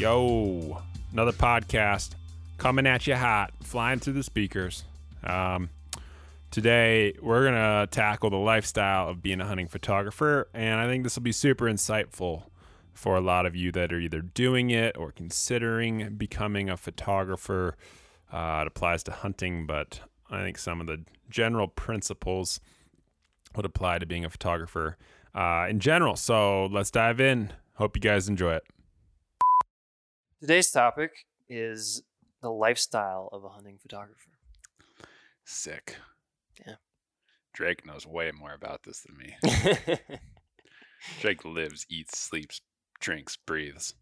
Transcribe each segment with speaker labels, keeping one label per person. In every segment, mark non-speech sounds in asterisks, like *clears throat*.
Speaker 1: Yo, another podcast coming at you hot, flying through the speakers. Um, today, we're going to tackle the lifestyle of being a hunting photographer, and I think this will be super insightful for a lot of you that are either doing it or considering becoming a photographer. Uh, it applies to hunting, but I think some of the general principles would apply to being a photographer uh, in general. So let's dive in. Hope you guys enjoy it.
Speaker 2: Today's topic is the lifestyle of a hunting photographer.
Speaker 3: Sick.
Speaker 2: Yeah.
Speaker 3: Drake knows way more about this than me. *laughs* Drake lives, eats, sleeps, drinks, breathes.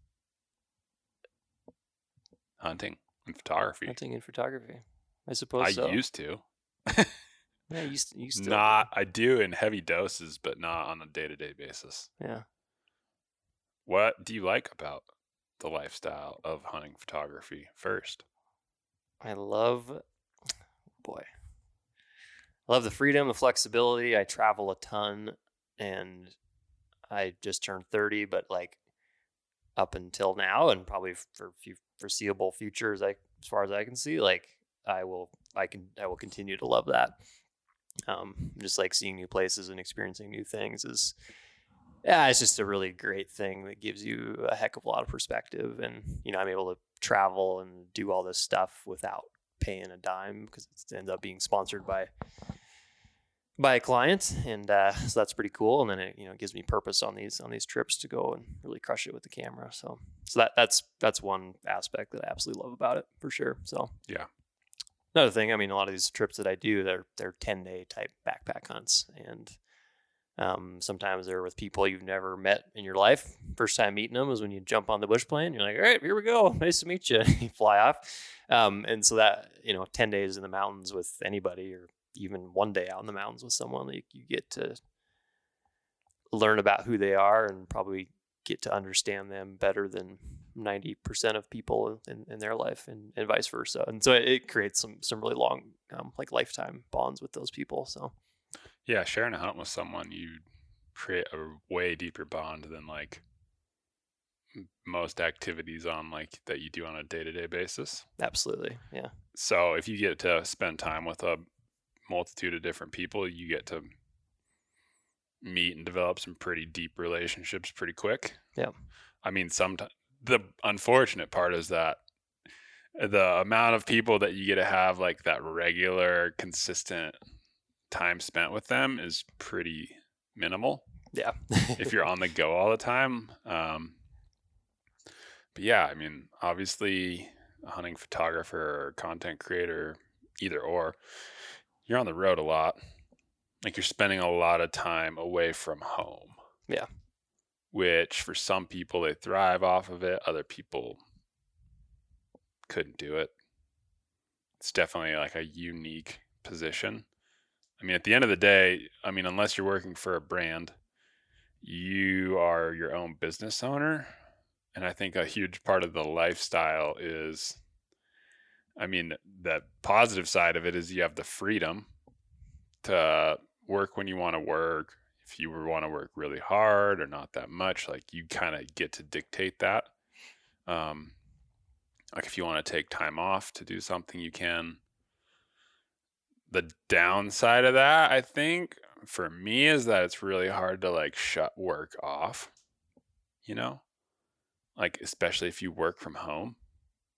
Speaker 3: Hunting and photography.
Speaker 2: hunting and photography. I suppose
Speaker 3: I
Speaker 2: so.
Speaker 3: used to. *laughs*
Speaker 2: yeah, you, st- you still
Speaker 3: Not I do in heavy doses, but not on a day to day basis.
Speaker 2: Yeah.
Speaker 3: What do you like about the lifestyle of hunting photography first?
Speaker 2: I love, boy, I love the freedom, the flexibility. I travel a ton, and I just turned thirty, but like up until now, and probably for foreseeable futures, like as far as I can see, like I will, I can, I will continue to love that. Um, just like seeing new places and experiencing new things is, yeah, it's just a really great thing that gives you a heck of a lot of perspective, and you know, I'm able to travel and do all this stuff without paying a dime because it ends up being sponsored by by a client and uh, so that's pretty cool. And then it you know gives me purpose on these on these trips to go and really crush it with the camera. So so that that's that's one aspect that I absolutely love about it for sure. So
Speaker 3: Yeah.
Speaker 2: another thing I mean a lot of these trips that I do they're they're 10 day type backpack hunts and um, sometimes they're with people you've never met in your life. First time meeting them is when you jump on the bush plane. You're like, all right, here we go. *laughs* Nice to meet you. *laughs* you fly off. Um, and so that, you know, 10 days in the mountains with anybody or even one day out in the mountains with someone, you, you get to learn about who they are and probably get to understand them better than 90% of people in, in their life and, and vice versa. And so it, it creates some, some really long, um, like lifetime bonds with those people. So
Speaker 3: Yeah, sharing a hunt with someone, you create a way deeper bond than like most activities on like that you do on a day to day basis.
Speaker 2: absolutely. Yeah.
Speaker 3: So if you get to spend time with a multitude of different people, you get to meet and develop some pretty deep relationships pretty quick.
Speaker 2: Yeah.
Speaker 3: I mean, sometimes the unfortunate part is that the amount of people that you get to have like that regular, consistent time spent with them is pretty minimal
Speaker 2: Yeah.
Speaker 3: if *laughs* you're on the go all the time. Um, but yeah, I mean, obviously, a hunting photographer or content creator, either or, you're on the road a lot. Like you're spending a lot of time away from home.
Speaker 2: Yeah.
Speaker 3: Which for some people they thrive off of it. Other people couldn't do it. It's definitely like a unique position. I mean, at the end of the day, I mean, unless you're working for a brand, you are your own business owner. And I think a huge part of the lifestyle is, I mean, the positive side of it is you have the freedom to work when you want to work. If you want to work really hard or not that much, like you kind of get to dictate that. Um, like if you want to take time off to do something, you can. The downside of that, I think, for me is that it's really hard to like shut work off, you know? Like especially if you work from home.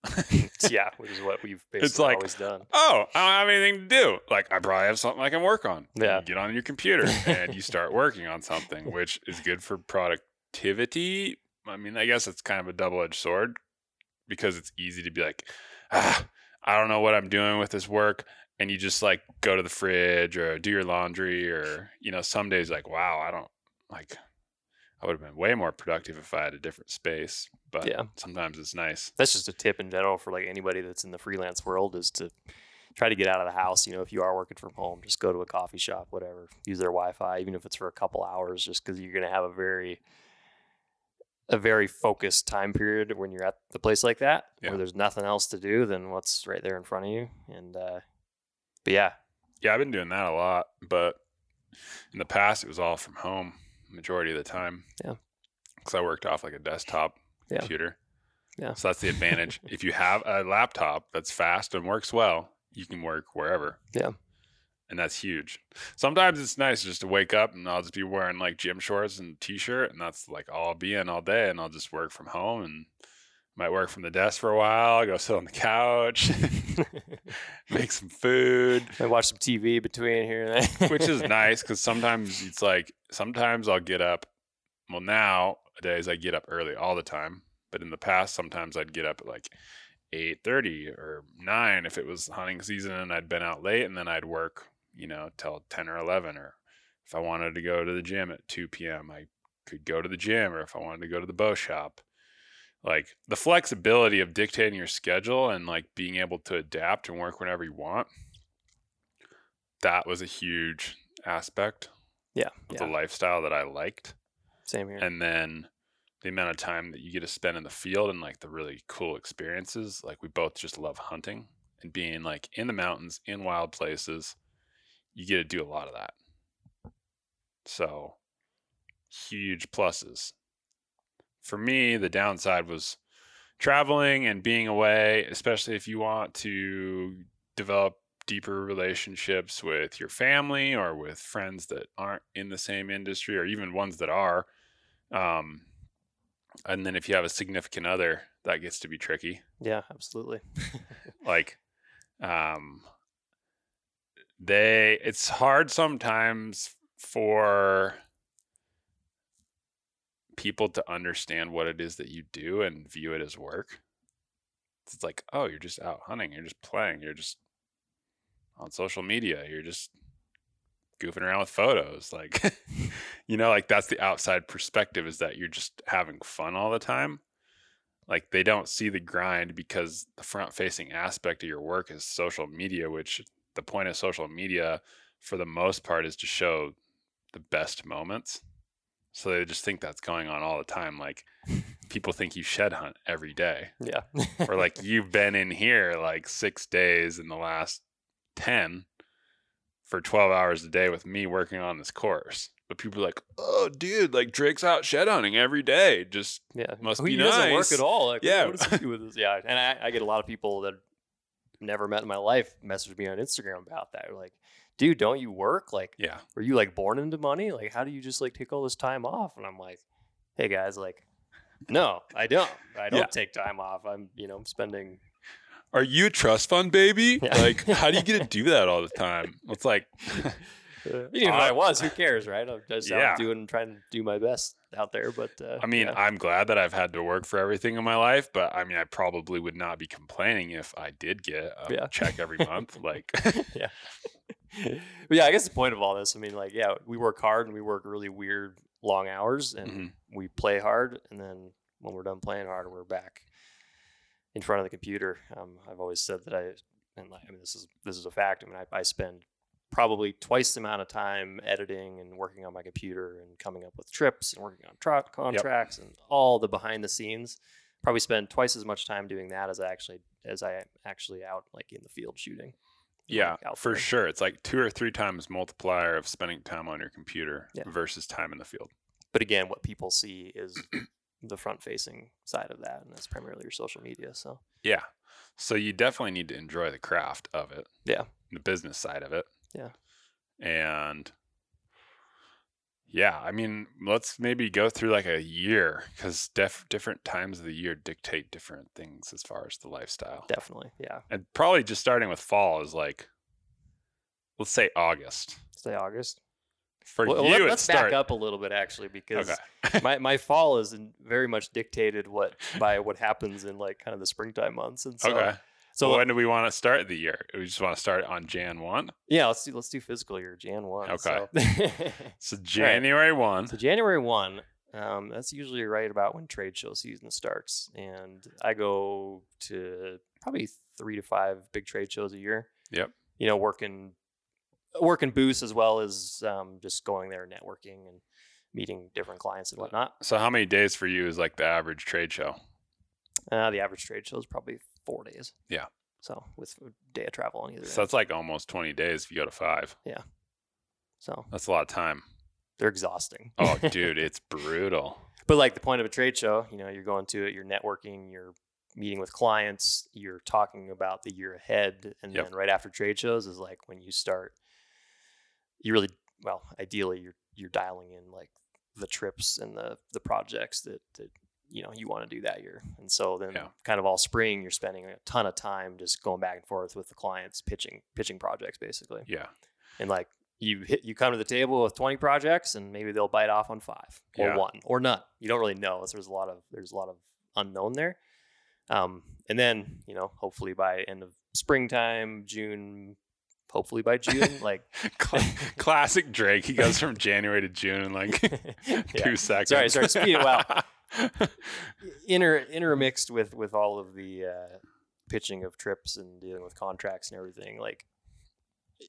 Speaker 3: *laughs* *laughs*
Speaker 2: yeah, which is what we've basically
Speaker 3: It's like-
Speaker 2: always done.
Speaker 3: Oh, I don't have anything to do. Like I probably have something I can work on.
Speaker 2: Yeah.
Speaker 3: You get on your computer and you start *laughs* working on something, which is good for productivity. I mean, I guess it's kind of a double edged sword because it's easy to be like, ah, I don't know what I'm doing with this work. And you just like go to the fridge or do your laundry or, you know, some days like, wow, I don't like, I would have been way more productive if I had a different space. But
Speaker 2: Yeah.
Speaker 3: sometimes it's nice.
Speaker 2: That's just a tip in general for like anybody that's in the freelance world is to try to get out of the house. You know, if you are working from home, just go to a coffee shop, whatever. Use their Wi-Fi, even if it's for a couple hours, just because you're going to have a very a very focused time period when you're at the place like that,
Speaker 3: Yeah.
Speaker 2: where there's nothing else to do than what's right there in front of you. And uh, but yeah,
Speaker 3: Yeah, I've been doing that a lot, but in the past it was all from home majority of the time.
Speaker 2: Yeah.
Speaker 3: Because I worked off like a desktop
Speaker 2: Yeah.
Speaker 3: computer.
Speaker 2: Yeah.
Speaker 3: So that's the advantage. *laughs* if you have a laptop that's fast and works well, you can work wherever.
Speaker 2: Yeah.
Speaker 3: And that's huge. Sometimes it's nice just to wake up and I'll just be wearing like gym shorts and t-shirt and that's like all I'll be in all day and I'll just work from home and might work from the desk for a while, go sit on the couch, *laughs* make some food,
Speaker 2: and watch some TV between here and there.
Speaker 3: which is *laughs* nice because sometimes it's like sometimes I'll get up. Well, now days I get up early all the time, but in the past sometimes I'd get up at like eight thirty or nine if it was hunting season and I'd been out late, and then I'd work, you know, till ten or eleven. Or if I wanted to go to the gym at two p.m., I could go to the gym, or if I wanted to go to the bow shop. Like the flexibility of dictating your schedule and like being able to adapt and work whenever you want. That was a huge aspect
Speaker 2: yeah,
Speaker 3: of
Speaker 2: yeah.
Speaker 3: the lifestyle that I liked.
Speaker 2: Same here.
Speaker 3: And then the amount of time that you get to spend in the field and like the really cool experiences. Like we both just love hunting and being like in the mountains, in wild places. You get to do a lot of that. So huge pluses. For me, the downside was traveling and being away, especially if you want to develop deeper relationships with your family or with friends that aren't in the same industry or even ones that are. Um, and then if you have a significant other, that gets to be tricky.
Speaker 2: yeah, absolutely. *laughs*
Speaker 3: Like, um, they, it's hard sometimes for people to understand what it is that you do and view it as work. It's like, oh, you're just out hunting, you're just playing, you're just on social media, you're just goofing around with photos. Like, *laughs* you know, like that's the outside perspective is that you're just having fun all the time. Like they don't see the grind because the front facing aspect of your work is social media, which the point of social media for the most part is to show the best moments. So they just think that's going on all the time. Like *laughs* people think you shed hunt every day
Speaker 2: yeah.
Speaker 3: or like *laughs* you've been in here like six days in the last 10 for 12 hours a day with me working on this course. But people are like, oh, dude, like Drake's out shed hunting every day. Just
Speaker 2: yeah.
Speaker 3: must
Speaker 2: Who
Speaker 3: be
Speaker 2: doesn't work at all. Like,
Speaker 3: Yeah.
Speaker 2: What does he do with this? Yeah. And I, I get a lot of people that never met in my life message me on Instagram about that. Like, dude, don't you work? Like,
Speaker 3: yeah,
Speaker 2: were you like born into money? Like, how do you just like take all this time off? And I'm like, hey guys, like, no, I don't. I don't
Speaker 3: Yeah.
Speaker 2: take time off. I'm, you know, I'm spending.
Speaker 3: are you a trust fund baby? *laughs*
Speaker 2: Yeah.
Speaker 3: Like, how do you get to do that all the *laughs* time? It's like, *laughs*
Speaker 2: even if I was, who cares, right? I'm just
Speaker 3: yeah.
Speaker 2: out doing, trying to do my best out there. But uh,
Speaker 3: I mean,
Speaker 2: yeah.
Speaker 3: I'm glad that I've had to work for everything in my life, but I mean, I probably would not be complaining if I did get a
Speaker 2: Yeah.
Speaker 3: check every month. Like, *laughs*
Speaker 2: yeah. *laughs* but yeah, I guess the point of all this, I mean, like, yeah, we work hard and we work really weird long hours and
Speaker 3: Mhm.
Speaker 2: we play hard. And then when we're done playing hard, we're back in front of the computer. Um, I've always said that I, and like, I mean, this is, this is a fact. I mean, I, I spend probably twice the amount of time editing and working on my computer and coming up with trips and working on tra- contracts and all the behind the scenes. Probably spend twice as much time doing that as I actually as I actually out like in the field shooting.
Speaker 3: yeah,
Speaker 2: like,
Speaker 3: for sure. It's like two or three times multiplier of spending time on your computer
Speaker 2: Yeah.
Speaker 3: versus time in the field.
Speaker 2: But again, what people see is the front facing side of that, and that's primarily your social media. So
Speaker 3: Yeah. So you definitely need to enjoy the craft of it.
Speaker 2: Yeah.
Speaker 3: The business side of it.
Speaker 2: Yeah.
Speaker 3: And yeah, I mean, let's maybe go through like a year because def- different times of the year dictate different things as far as the lifestyle.
Speaker 2: definitely, yeah.
Speaker 3: And probably just starting with fall is like, let's say August.
Speaker 2: Say August.
Speaker 3: For
Speaker 2: Well,
Speaker 3: you,
Speaker 2: let, us
Speaker 3: start-
Speaker 2: back up a little bit actually, because
Speaker 3: Okay. *laughs*
Speaker 2: my, my fall is very much dictated what by what happens in like kind of the springtime months, and so
Speaker 3: okay.
Speaker 2: So
Speaker 3: So when do we want to start the year? We just want to start on Jan 1.
Speaker 2: yeah, let's do let's do physical year, Jan one.
Speaker 3: Okay.
Speaker 2: So. *laughs*
Speaker 3: So January 1.
Speaker 2: So January one, um, that's usually right about when trade show season starts, and I go to probably three to five big trade shows a year.
Speaker 3: Yep.
Speaker 2: You know, working working booths as well as um, just going there networking and meeting different clients and whatnot.
Speaker 3: So how many days for you is like the average trade show?
Speaker 2: Uh, the average trade show is probably four days.
Speaker 3: Yeah.
Speaker 2: So with a day of travel on either
Speaker 3: So
Speaker 2: end.
Speaker 3: that's like almost 20 days if you go to five. Yeah.
Speaker 2: So
Speaker 3: That's a lot of time.
Speaker 2: they're exhausting.
Speaker 3: Oh, *laughs* dude, it's brutal.
Speaker 2: but like the point of a trade show, you know, you're going to it, you're networking, you're meeting with clients, you're talking about the year ahead, and
Speaker 3: Yep.
Speaker 2: then right after trade shows is like when you start. You really well, ideally, you're you're dialing in like the trips and the the projects that that you know you want to do that year, and so then
Speaker 3: Yeah.
Speaker 2: kind of all spring you're spending a ton of time just going back and forth with the clients, pitching pitching projects basically
Speaker 3: Yeah.
Speaker 2: and like you hit you come to the table with 20 projects and maybe they'll bite off on five or
Speaker 3: Yeah.
Speaker 2: one or none you don't really know there's a lot of there's a lot of unknown there um, and then you know hopefully by end of springtime june hopefully by june *laughs* like *laughs*
Speaker 3: Classic Drake. He goes from January to June in like *laughs*
Speaker 2: Yeah.
Speaker 3: two seconds.
Speaker 2: Sorry, sorry, speed it well. *laughs* inter intermixed with with all of the uh, pitching of trips and dealing with contracts and everything like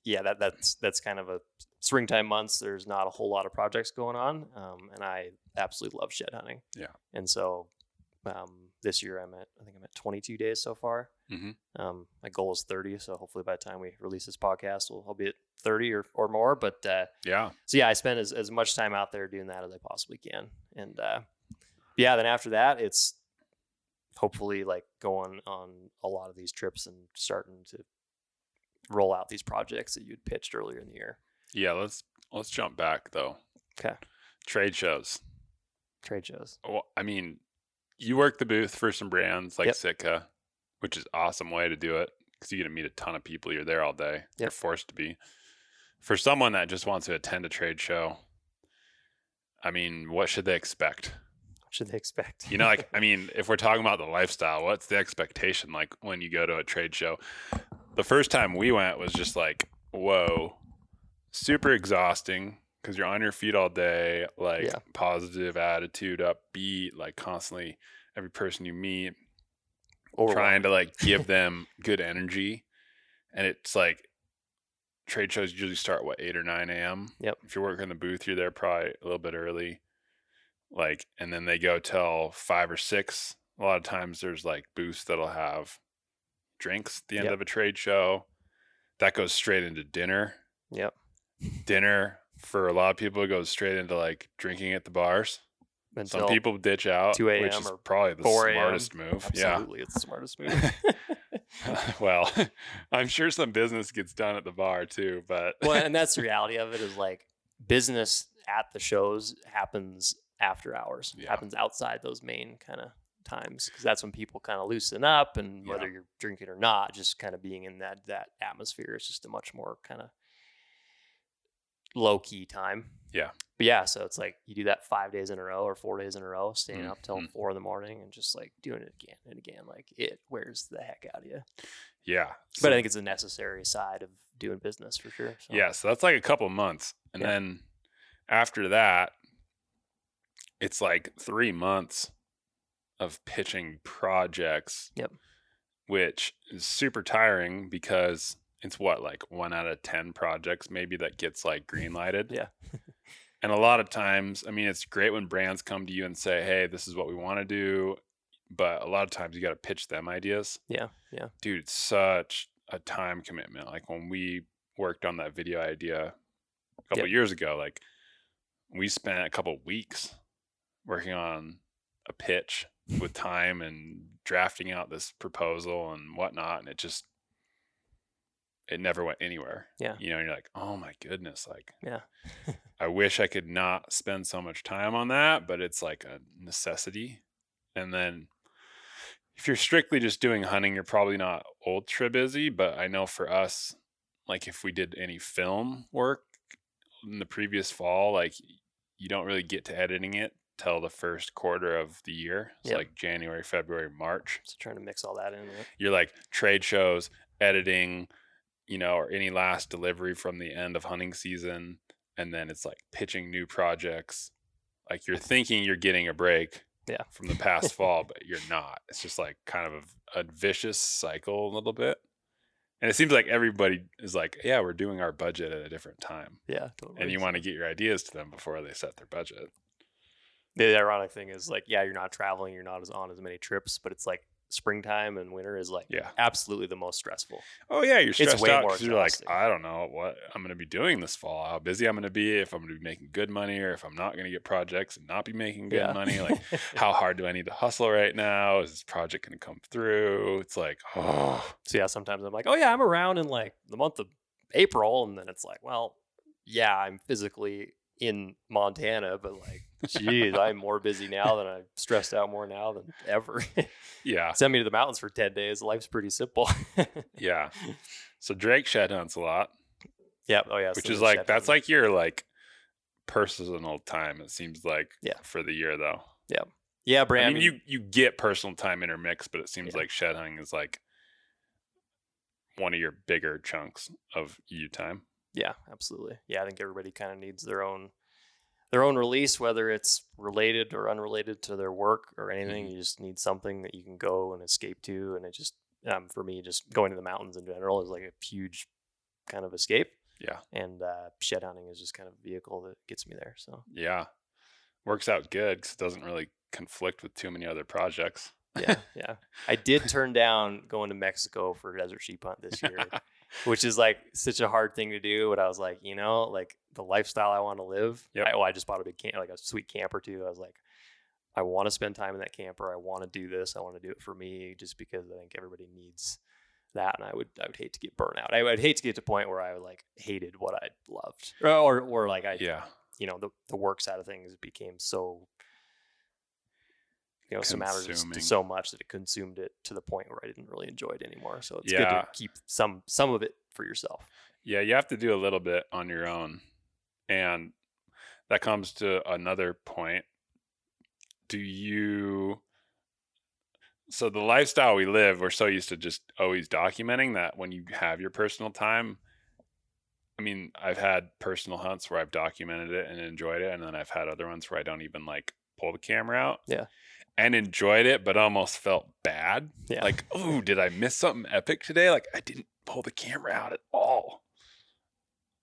Speaker 2: yeah that that's that's kind of a springtime months there's not a whole lot of projects going on um, and i absolutely love shed hunting
Speaker 3: Yeah.
Speaker 2: and so um, this year i'm at i think i'm at 22 days so far
Speaker 3: Mhm.
Speaker 2: um, my goal is 30 so hopefully by the time we release this podcast we'll, I'll be at 30 or, or more but uh,
Speaker 3: yeah.
Speaker 2: so yeah, I spend as, as much time out there doing that as I possibly can. And uh, yeah, then after that, it's hopefully like going on a lot of these trips and starting to roll out these projects that you'd pitched earlier in the year.
Speaker 3: Yeah. Let's let's jump back though.
Speaker 2: Okay.
Speaker 3: Trade shows.
Speaker 2: Trade shows.
Speaker 3: Well, I mean, you work the booth for some brands like
Speaker 2: Yep.
Speaker 3: Sitka, which is awesome way to do it because you get to meet a ton of people. You're there all day. You're forced to be. For someone that just wants to attend a trade show, I mean, what should they expect?
Speaker 2: Should they expect?
Speaker 3: You know, like I *laughs* mean, if we're talking about the lifestyle, what's the expectation like when you go to a trade show? The first time we went was just like, whoa, super exhausting because you're on your feet all day, like
Speaker 2: Yeah.
Speaker 3: positive attitude, upbeat, like constantly every person you meet
Speaker 2: Overwhelmed.
Speaker 3: trying to like give *laughs* them good energy. And it's like trade shows usually start what eight or nine a.m.
Speaker 2: Yep.
Speaker 3: If you're working the booth, you're there probably a little bit early. Like, and then they go till five or six. A lot of times there's like booths that'll have drinks at the end
Speaker 2: Yep.
Speaker 3: of a trade show. That goes straight into dinner.
Speaker 2: Yep.
Speaker 3: Dinner for a lot of people goes straight into like drinking at the bars.
Speaker 2: Until
Speaker 3: Some people ditch out,
Speaker 2: 2
Speaker 3: which
Speaker 2: a.m.
Speaker 3: is
Speaker 2: or
Speaker 3: probably the
Speaker 2: 4
Speaker 3: smartest move. Yeah.
Speaker 2: Absolutely, it's the smartest move. *laughs* *laughs* *laughs*
Speaker 3: well, I'm sure some business gets done at the bar too, but
Speaker 2: well, and that's the reality of it is like business at the shows happens after hours,
Speaker 3: Yeah.
Speaker 2: happens outside those main kind of times because that's when people kind of loosen up and
Speaker 3: Yeah.
Speaker 2: whether you're drinking or not, just kind of being in that that atmosphere is just a much more kind of low key time.
Speaker 3: Yeah.
Speaker 2: But yeah, so it's like you do that five days in a row or four days in a row, staying
Speaker 3: Mm,
Speaker 2: up till
Speaker 3: mm.
Speaker 2: four in the morning and just like doing it again and again. Like it wears the heck out of you.
Speaker 3: yeah.
Speaker 2: But I think it's a necessary side of doing business for sure. So.
Speaker 3: yeah, so that's like a couple months. And
Speaker 2: Yeah.
Speaker 3: then after that, it's like three months of pitching projects.
Speaker 2: Yep.
Speaker 3: Which is super tiring because it's what, like one out of 10 projects maybe that gets like green lighted.
Speaker 2: Yeah.
Speaker 3: and a lot of times, I mean, it's great when brands come to you and say, hey, this is what we want to do. But a lot of times you got to pitch them ideas.
Speaker 2: Yeah. Yeah.
Speaker 3: dude, it's such a time commitment. Like when we worked on that video idea a couple
Speaker 2: Yep.
Speaker 3: years ago, like we spent a couple weeks working on a pitch with *laughs* time and drafting out this proposal and whatnot, and it just it never went anywhere.
Speaker 2: Yeah.
Speaker 3: You know, and you're like, oh my goodness, like
Speaker 2: Yeah. *laughs*
Speaker 3: I wish I could not spend so much time on that, but it's like a necessity. And then if you're strictly just doing hunting, you're probably not ultra busy. But I know for us, like if we did any film work in the previous fall, like you don't really get to editing it till the first quarter of the year. So
Speaker 2: Yep.
Speaker 3: like January, February, March
Speaker 2: So trying to mix all that in. With,
Speaker 3: you're like trade shows, editing, you know, or any last delivery from the end of hunting season. And then it's like pitching new projects. Like you're thinking you're getting a break
Speaker 2: Yeah.
Speaker 3: from the past *laughs* fall, but you're not. It's just like kind of a, a vicious cycle a little bit. And it seems like everybody is like, yeah, we're doing our budget at a different time.
Speaker 2: yeah. Totally.
Speaker 3: And you want to get your ideas to them before they set their budget.
Speaker 2: The ironic thing is like, yeah, you're not traveling, you're not as on as many trips, but it's like springtime and winter is like
Speaker 3: Yeah.
Speaker 2: absolutely the most stressful.
Speaker 3: Oh yeah, you're stressed
Speaker 2: way
Speaker 3: out
Speaker 2: more
Speaker 3: because you're like. I don't know what I'm going to be doing this fall. How busy I'm going to be. If I'm going to be making good money, or if I'm not going to get projects and not be making good
Speaker 2: Yeah.
Speaker 3: money. Like, *laughs* how hard do I need to hustle right now? Is this project going to come through? It's like, oh,
Speaker 2: So yeah, sometimes I'm like, oh yeah, I'm around in like the month of April, and then it's like, well, yeah, I'm physically in Montana, but like, geez, I'm more busy *laughs* now than I'm stressed out more now than ever. *laughs*
Speaker 3: yeah,
Speaker 2: Send me to the mountains for ten days. Life's pretty simple. *laughs*
Speaker 3: yeah. So Drake shed hunts a lot,
Speaker 2: yeah. Oh yeah.
Speaker 3: which is like that's like your like personal time. It seems like
Speaker 2: Yeah.
Speaker 3: for the year though.
Speaker 2: Yeah. Yeah, Brand.
Speaker 3: I mean, you you get personal time intermixed, but it seems
Speaker 2: Yeah.
Speaker 3: like shed hunting is like one of your bigger chunks of you time.
Speaker 2: Yeah, absolutely. Yeah, I think everybody kind of needs their own their own release, whether it's related or unrelated to their work or anything.
Speaker 3: Mhm.
Speaker 2: You just need something that you can go and escape to, and it just um, for me, just going to the mountains in general is like a huge kind of escape.
Speaker 3: Yeah.
Speaker 2: and uh, shed hunting is just kind of a vehicle that gets me there. So
Speaker 3: Yeah. Works out good because it doesn't really conflict with too many other projects.
Speaker 2: yeah, yeah. I did *laughs* turn down going to Mexico for desert sheep hunt this year. *laughs* which is like such a hard thing to do. But I was like, you know, like the lifestyle I want to live.
Speaker 3: Yep.
Speaker 2: I, well, I just bought a big camp, like a sweet camper too. I was like, I want to spend time in that camper. I want to do this. I want to do it for me, just because I think everybody needs that. And I would, I would hate to get burnt out. I would hate to get to a point where I like hated what I loved, or, or, or like I,
Speaker 3: yeah.
Speaker 2: you know, the the work side of things became so. You know, so matters so much that it consumed it to the point where I didn't really enjoy it anymore. So it's good to keep some some of it for yourself.
Speaker 3: Yeah. You have to do a little bit on your own. And that comes to another point. Do you. So the lifestyle we live, we're so used to just always documenting that when you have your personal time. I mean, I've had personal hunts where I've documented it and enjoyed it, and then I've had other ones where I don't even like pull the camera out.
Speaker 2: Yeah.
Speaker 3: And enjoyed it, but almost felt bad.
Speaker 2: Yeah.
Speaker 3: Like, oh, did I miss something epic today? Like, I didn't pull the camera out at all.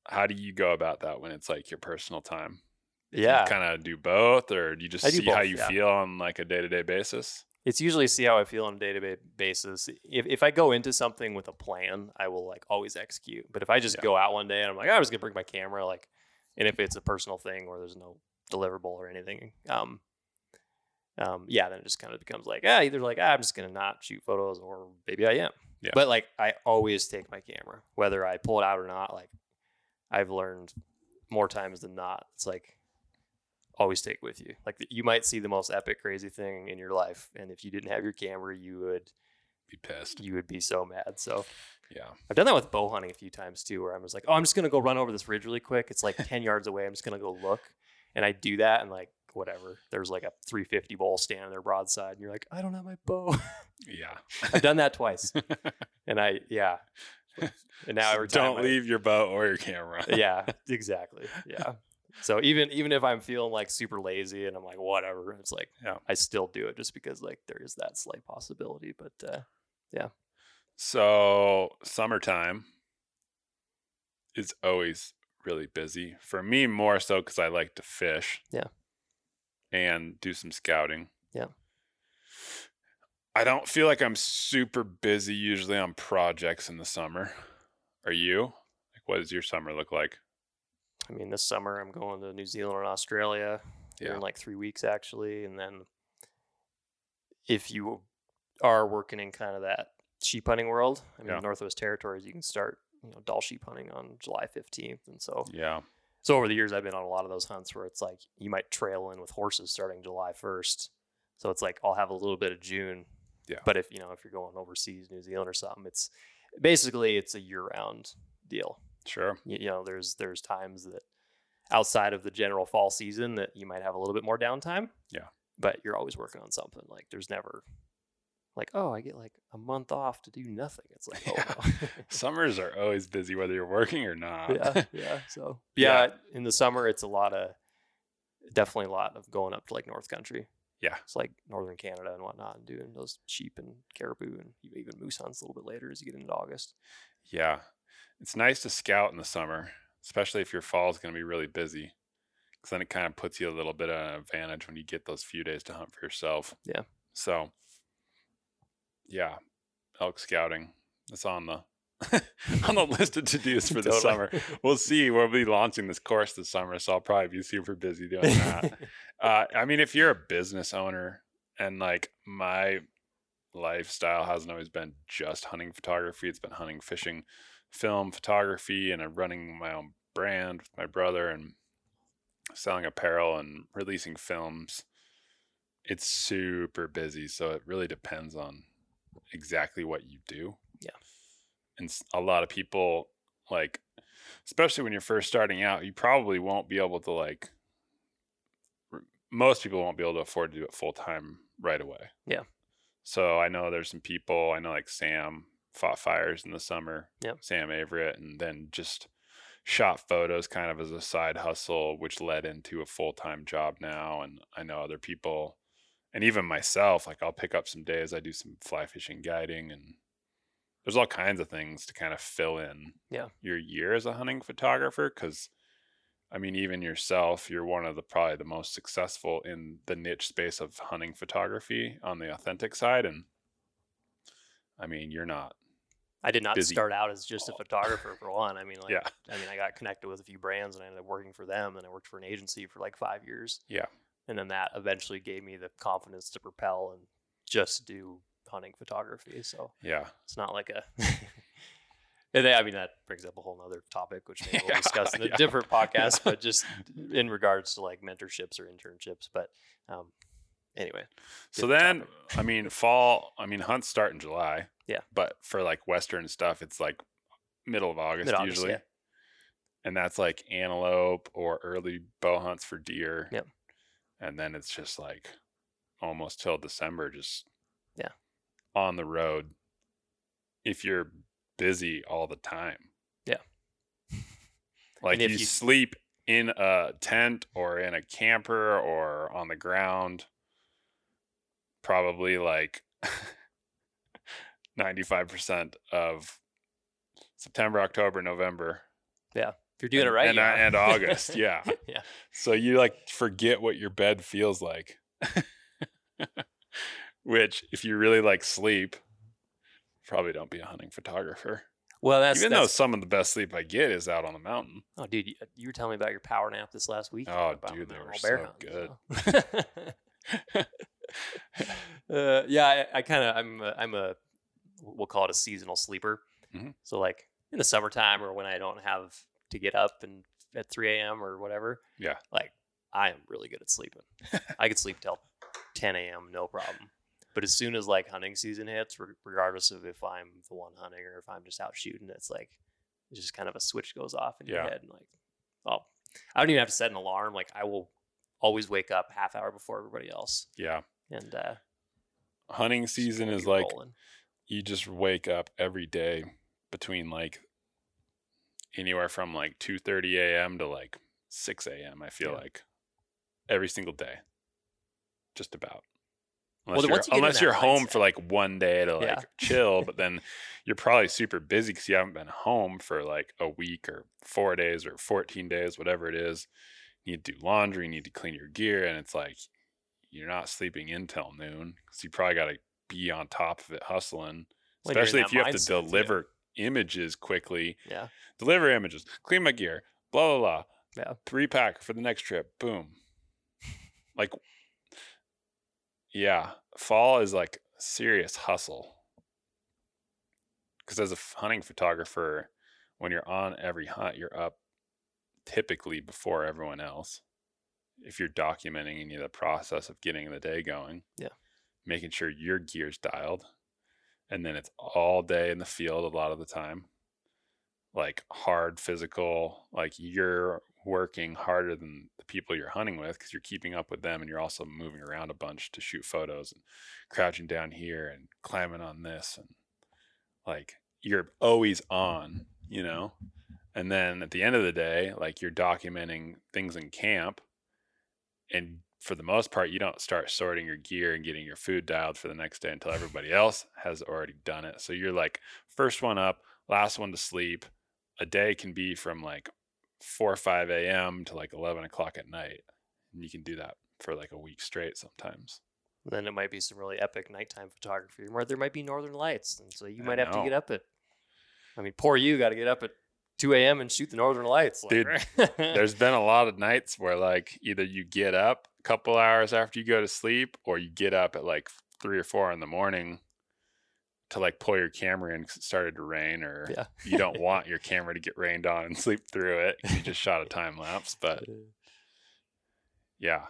Speaker 3: How do you go about that when it's like your personal time?
Speaker 2: Yeah.
Speaker 3: kind of do both, or do you just
Speaker 2: I
Speaker 3: see how you
Speaker 2: yeah.
Speaker 3: feel on like a day to day basis?
Speaker 2: It's usually see how I feel on a day to day basis. If, if I go into something with a plan, I will like always execute. But if I just
Speaker 3: Yeah.
Speaker 2: go out one day and I'm like, I was gonna bring my camera, like, and if it's a personal thing or there's no deliverable or anything, um, um, yeah, then it just kind of becomes like, ah, either like, ah, I'm just gonna not shoot photos, or maybe I am.
Speaker 3: Yeah.
Speaker 2: But like, I always take my camera, whether I pull it out or not. Like, I've learned more times than not. It's like always take with you. Like you might see the most epic, crazy thing in your life, and if you didn't have your camera, you would
Speaker 3: Be pissed.
Speaker 2: you would be so mad. So
Speaker 3: Yeah.
Speaker 2: I've done that with bow hunting a few times too, where I'm just like, oh, I'm just gonna go run over this ridge really quick. It's like *laughs* ten yards away. I'm just gonna go look, and I do that, and like whatever. There's like a 350 bull standing there broadside, and you're like, I don't have my bow.
Speaker 3: Yeah. *laughs*
Speaker 2: I've done that twice, *laughs* and I yeah. And now every time
Speaker 3: don't
Speaker 2: I-
Speaker 3: leave your bow or your camera.
Speaker 2: yeah, *laughs* exactly. Yeah. So even even if I'm feeling like super lazy and I'm like whatever, it's like
Speaker 3: Yeah.
Speaker 2: I still do it just because like there is that slight possibility. But uh, yeah.
Speaker 3: So summertime is always really busy for me, more so because I like to fish.
Speaker 2: Yeah.
Speaker 3: And do some scouting.
Speaker 2: Yeah.
Speaker 3: I don't feel like I'm super busy usually on projects in the summer. Are you? Like, what does your summer look like?
Speaker 2: I mean, this summer I'm going to New Zealand and Australia
Speaker 3: Yeah.
Speaker 2: in like three weeks actually, and then if you are working in kind of that sheep hunting world, I mean,
Speaker 3: Yeah.
Speaker 2: Northwest Territories, you can start you know Dall sheep hunting on July 15th, and so
Speaker 3: Yeah.
Speaker 2: So over the years, I've been on a lot of those hunts where it's like you might trail in with horses starting July 1st. So it's like I'll have a little bit of June.
Speaker 3: Yeah.
Speaker 2: But if you know if you're going overseas, New Zealand or something, it's basically it's a year-round deal.
Speaker 3: Sure.
Speaker 2: You, you know, there's there's times that outside of the general fall season that you might have a little bit more downtime.
Speaker 3: Yeah.
Speaker 2: But you're always working on something. Like there's never like oh I get like a month off to do nothing. It's *laughs* like oh
Speaker 3: Yeah.
Speaker 2: no. *laughs*
Speaker 3: Summers are always busy whether you're working or not.
Speaker 2: yeah, *laughs* yeah. So
Speaker 3: Yeah.
Speaker 2: yeah, in the summer it's a lot of definitely a lot of going up to like North Country.
Speaker 3: Yeah.
Speaker 2: it's like northern Canada and whatnot, and doing those sheep and caribou and even moose hunts a little bit later as you get into August.
Speaker 3: Yeah. It's nice to scout in the summer, especially if your fall is going to be really busy. Because then it kind of puts you a little bit of an advantage when you get those few days to hunt for yourself.
Speaker 2: Yeah.
Speaker 3: So, yeah, elk scouting. It's on the *laughs* on the *laughs* list of to dos for the
Speaker 2: Totally.
Speaker 3: summer. We'll see. We'll be launching this course this summer, so I'll probably be super busy doing that. *laughs* uh, I mean, if you're a business owner and like my lifestyle hasn't always been just hunting photography, it's been hunting, fishing, film, photography, and I'm running my own brand with my brother and selling apparel and releasing films. It's super busy, so it really depends on exactly what you do.
Speaker 2: Yeah.
Speaker 3: And a lot of people like especially when you're first starting out, you probably won't be able to like most people won't be able to afford to do it full time right away.
Speaker 2: Yeah.
Speaker 3: So I know there's some people, I know like Sam fought fires in the summer.
Speaker 2: Yep.
Speaker 3: Sam Averett and then just shot photos kind of as a side hustle, which led into a full time job now. And I know other people and even myself, like I'll pick up some days, I do some fly fishing guiding and there's all kinds of things to kind of fill in
Speaker 2: Yeah.
Speaker 3: your year as a hunting photographer because I mean, even yourself, you're one of the probably the most successful in the niche space of hunting photography on the authentic side. And I mean, you're not,
Speaker 2: I did not
Speaker 3: busy.
Speaker 2: start out as just a photographer for one. I mean, *laughs* like,
Speaker 3: yeah,
Speaker 2: I mean, I got connected with a few brands and I ended up working for them. And I worked for an agency for like five years.
Speaker 3: Yeah.
Speaker 2: And then that eventually gave me the confidence to propel and just do hunting photography. So
Speaker 3: yeah,
Speaker 2: it's not like a. *laughs* I mean, that brings up a whole nother topic, which we'll *laughs* discuss in a
Speaker 3: yeah.
Speaker 2: different *laughs* podcast, but just in regards to like mentorships or internships. But um, anyway,
Speaker 3: So then, I mean, fall, I mean, hunts start in July.
Speaker 2: Yeah.
Speaker 3: But for like Western stuff, it's like middle of August
Speaker 2: Mid-August,
Speaker 3: usually.
Speaker 2: yeah.
Speaker 3: And that's like antelope or early bow hunts for deer.
Speaker 2: Yep.
Speaker 3: And then it's just like almost till December, just
Speaker 2: Yeah.
Speaker 3: on the road. If you're busy all the time.
Speaker 2: Yeah.
Speaker 3: Like
Speaker 2: if
Speaker 3: you,
Speaker 2: you-
Speaker 3: sleep in a tent or in a camper or on the ground, probably like *laughs* 95% of September, October, November.
Speaker 2: If you're doing
Speaker 3: and,
Speaker 2: it right,
Speaker 3: and,
Speaker 2: yeah.
Speaker 3: and *laughs* August. Yeah. *laughs*
Speaker 2: yeah.
Speaker 3: So you like forget what your bed feels like. *laughs* Which, if you really like sleep, probably don't be a hunting photographer.
Speaker 2: Well, that's
Speaker 3: Even though
Speaker 2: that's,
Speaker 3: some of the best sleep I get is out on the mountain.
Speaker 2: Oh, dude, you, you were telling me about your power nap this last week.
Speaker 3: Oh,
Speaker 2: about
Speaker 3: dude, they
Speaker 2: the
Speaker 3: were so
Speaker 2: hunt, so. uh, yeah, I, I kind of I'm a, I'm a we'll call it a seasonal sleeper.
Speaker 3: Mhm.
Speaker 2: So like in the summertime or when I don't have to get up and at 3 a.m. or whatever.
Speaker 3: Yeah.
Speaker 2: Like I am really good at sleeping. *laughs* I could sleep till 10 a.m. no problem. But as soon as like hunting season hits, re- regardless of if I'm the one hunting or if I'm just out shooting, it's like it's just kind of a switch goes off in your head and like, oh, I don't even have to set an alarm. Like I will always wake up half hour before everybody else,
Speaker 3: Yeah.
Speaker 2: and uh,
Speaker 3: Hunting season is like
Speaker 2: rolling.
Speaker 3: you just wake up every day between like anywhere from like 2:30 a.m. to like 6 a.m. I feel
Speaker 2: Yeah.
Speaker 3: like every single day, just about.
Speaker 2: Well,
Speaker 3: Unless
Speaker 2: then
Speaker 3: you're,
Speaker 2: once you
Speaker 3: unless you're home
Speaker 2: mindset-
Speaker 3: for like one day to like
Speaker 2: Yeah.
Speaker 3: chill, but then you're probably super busy because you haven't been home for like a week or four days or 14 days, whatever it is. You need to do laundry, you need to clean your gear, and it's like you're not sleeping until noon because you probably got to be on top of it hustling especially if you have to
Speaker 2: deliver too.
Speaker 3: Images quickly.
Speaker 2: Yeah.
Speaker 3: Deliver images, clean my gear, blah blah blah.
Speaker 2: Yeah.
Speaker 3: Three pack for the next trip. Boom. Like, yeah, fall is like serious hustle. Because as a hunting photographer, when you're on every hunt, you're up typically before everyone else. If you're documenting any of the process of getting the day going,
Speaker 2: Yeah.
Speaker 3: making sure your gear's dialed, and then it's all day in the field a lot of the time. Like hard physical like you're working harder than the people you're hunting with because you're keeping up with them and you're also moving around a bunch to shoot photos and crouching down here and climbing on this and like you're always on you know? And then at the end of the day like you're documenting things in camp and for the most part you don't start sorting your gear and getting your food dialed for the next day until everybody else has already done it so you're like first one up last one to sleep a day can be from like 4 or 5 a.m to like 11 o'clock at night and you can do that for like a week straight sometimes
Speaker 2: And then it might be some really epic nighttime photography, where there might be northern lights, and so you
Speaker 3: I
Speaker 2: might have to get up at. I mean, poor you, got to get up at 2 a.m. and shoot the northern lights, like,
Speaker 3: Dude,
Speaker 2: right? *laughs*
Speaker 3: There's been a lot of nights where like either you get up a couple hours after you go to sleep, or you get up at like three or four in the morning to like pull your camera in because it started to rain, or
Speaker 2: Yeah.
Speaker 3: you don't *laughs* want your camera to get rained on and sleep through it. You just shot a time lapse, *laughs* but yeah.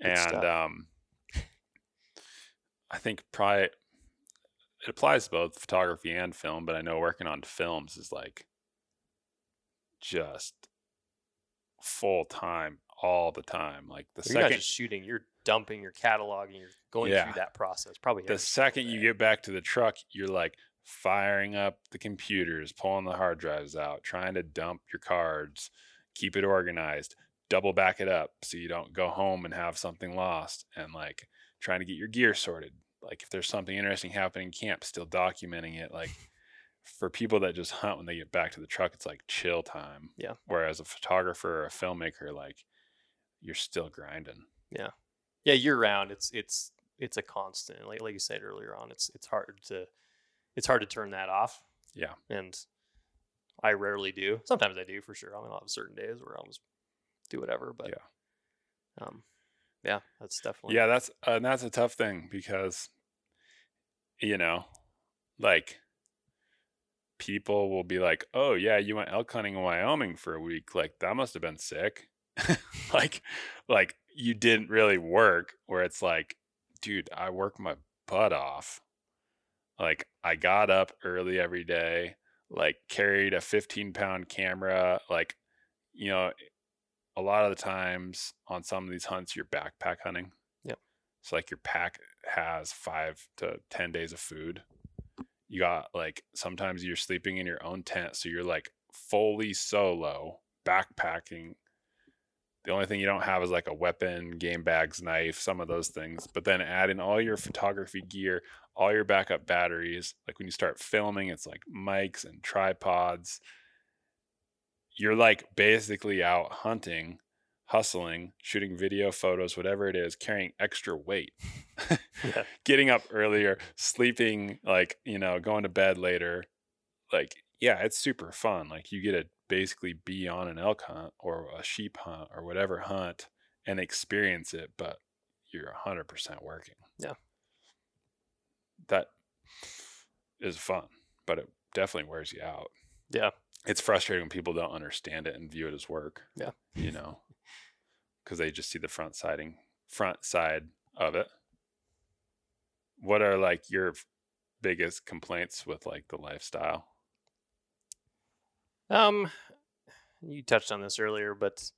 Speaker 2: Good
Speaker 3: and
Speaker 2: stuff.
Speaker 3: um I think probably it applies to both photography and film, but I know working on films is like just full time all the time. Like the
Speaker 2: you're not
Speaker 3: second
Speaker 2: just shooting; you're dumping, you're cataloging, you're going
Speaker 3: Yeah.
Speaker 2: through that process. Probably
Speaker 3: the second you get back to the truck, you're like firing up the computers, pulling the hard drives out, trying to dump your cards, keep it organized, double back it up so you don't go home and have something lost, and like trying to get your gear sorted. Like if there's something interesting happening in camp, still documenting it. Like for people that just hunt when they get back to the truck, it's like chill time.
Speaker 2: Yeah.
Speaker 3: Whereas a photographer or a filmmaker, like you're still grinding.
Speaker 2: yeah, Yeah, year round, it's it's it's a constant. Like like you said earlier on, it's it's hard to it's hard to turn that off.
Speaker 3: Yeah.
Speaker 2: and I rarely do. Sometimes I do for sure. I mean, I'll have certain days where I'll just do whatever. But
Speaker 3: Yeah.
Speaker 2: um, yeah, that's definitely
Speaker 3: Yeah, that's uh, and that's a tough thing because you know, like people will be like, "Oh yeah, you went elk hunting in Wyoming for a week. Like that must have been sick." *laughs* like like you didn't really work where it's like, "Dude, I work my butt off." Like I got up early every day, like carried a 15 pound camera, like you know, a lot of the times on some of these hunts you're backpack hunting.
Speaker 2: Yep.
Speaker 3: So like your pack has five to ten days of food. You got like sometimes you're sleeping in your own tent, so you're like fully solo backpacking. The only thing you don't have is like a weapon, game bags, knife, some of those things. But then add in all your photography gear, all your backup batteries. Like when you start filming, it's like mics and tripods. You're like basically out hunting, hustling, shooting video, photos, whatever it is, carrying extra weight, *laughs*
Speaker 2: Yeah.
Speaker 3: getting up earlier, sleeping, like, you know, going to bed later. Like, yeah, it's super fun. Like, you get to basically be on an elk hunt or a sheep hunt or whatever hunt and experience it, but you're 100% working.
Speaker 2: Yeah.
Speaker 3: That is fun, but it definitely wears you out.
Speaker 2: Yeah.
Speaker 3: It's frustrating when people don't understand it and view it as work.
Speaker 2: Yeah.
Speaker 3: You know, because they just see the front siding, front side of it. What are like your biggest complaints with like the lifestyle?
Speaker 2: Um, you touched on this earlier, but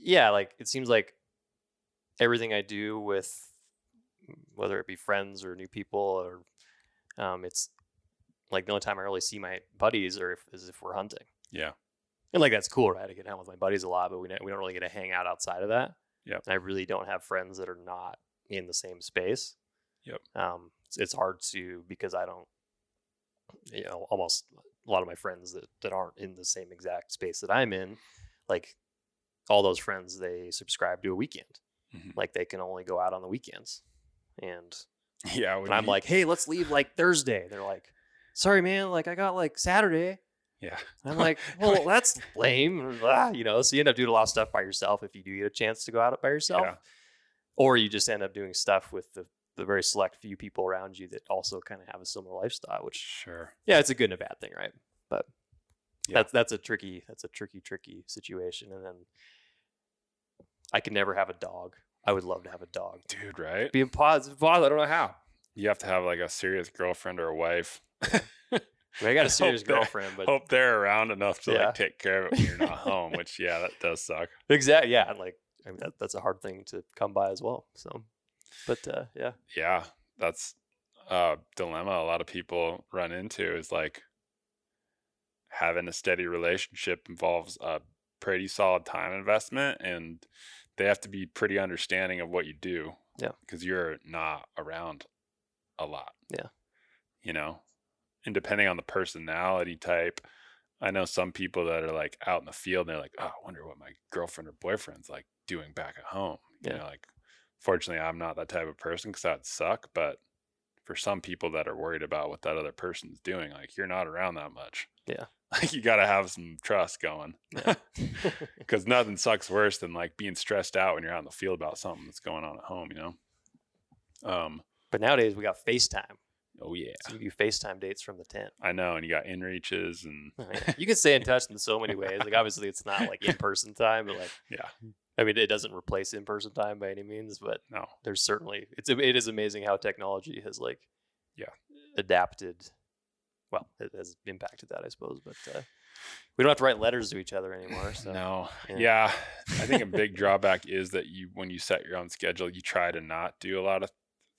Speaker 2: yeah, like it seems like everything I do with whether it be friends or new people or um, it's like the only time I really see my buddies or if, is if we're hunting.
Speaker 3: Yeah.
Speaker 2: And like that's cool, right? I get hang with my buddies a lot, but we don't, we don't really get to hang out outside of that. Yeah. I really don't have friends that are not in the same space.
Speaker 3: Yep.
Speaker 2: Um, it's, it's hard to because I don't, you know, almost a lot of my friends that that aren't in the same exact space that I'm in, like all those friends, they subscribe to a weekend.
Speaker 3: Mhm.
Speaker 2: Like they can only go out on the weekends, and *laughs*
Speaker 3: Yeah.
Speaker 2: and I'm
Speaker 3: you-
Speaker 2: like, hey, let's leave like Thursday. They're like, sorry, man, like I got like Saturday.
Speaker 3: yeah.
Speaker 2: And I'm *laughs* like, well, that's lame, *laughs* Ah, you know. So you end up doing a lot of stuff by yourself if you do get a chance to go out by yourself,
Speaker 3: Yeah.
Speaker 2: or you just end up doing stuff with the the very select few people around you that also kind of have a similar lifestyle. Which,
Speaker 3: Sure.
Speaker 2: yeah, it's a good and a bad thing, right? But
Speaker 3: Yeah.
Speaker 2: that's that's a tricky that's a tricky tricky situation. And then I could never have a dog. I would love to have a dog.
Speaker 3: Dude, right?
Speaker 2: Be a positive I don't know how.
Speaker 3: You have to have like a serious girlfriend or a wife.
Speaker 2: I, mean, I got a *laughs* serious girlfriend, but
Speaker 3: Hope they're around enough to
Speaker 2: Yeah.
Speaker 3: like take care of it when you're not *laughs* home, which yeah, that does suck.
Speaker 2: Exactly. Yeah. Like, I mean, that, that's a hard thing to come by as well. So, but uh, yeah.
Speaker 3: Yeah, that's a dilemma a lot of people run into is like having a steady relationship involves a pretty solid time investment and they have to be pretty understanding of what you do.
Speaker 2: Yeah.
Speaker 3: Because you're not around a lot.
Speaker 2: Yeah.
Speaker 3: You know, and depending on the personality type, I know some people that are like out in the field and they're like, oh, I wonder what my girlfriend or boyfriend's like doing back at home. You
Speaker 2: Yeah.
Speaker 3: know, like Fortunately, I'm not that type of person because that'd suck. But for some people that are worried about what that other person's doing, like you're not around that much.
Speaker 2: Yeah. *laughs*
Speaker 3: Like you got to have some trust going
Speaker 2: Yeah. *laughs*
Speaker 3: because nothing sucks worse than like being stressed out when you're out in the field about something that's going on at home, you know? Um,
Speaker 2: but nowadays we got FaceTime.
Speaker 3: oh yeah,
Speaker 2: So you do FaceTime dates from the tent.
Speaker 3: I know. And you got inReaches and
Speaker 2: Oh, yeah. You can stay in touch in so many ways. Like obviously it's not like *laughs* in person time, but like
Speaker 3: yeah,
Speaker 2: I mean it doesn't replace in person time by any means, but
Speaker 3: no,
Speaker 2: there's certainly it's it is amazing how technology has like
Speaker 3: Yeah.
Speaker 2: adapted well it has impacted that i suppose but uh, we don't have to write letters to each other anymore so
Speaker 3: no,
Speaker 2: yeah.
Speaker 3: yeah. I think a *laughs* big drawback is that you, when you set your own schedule, you try to not do a lot of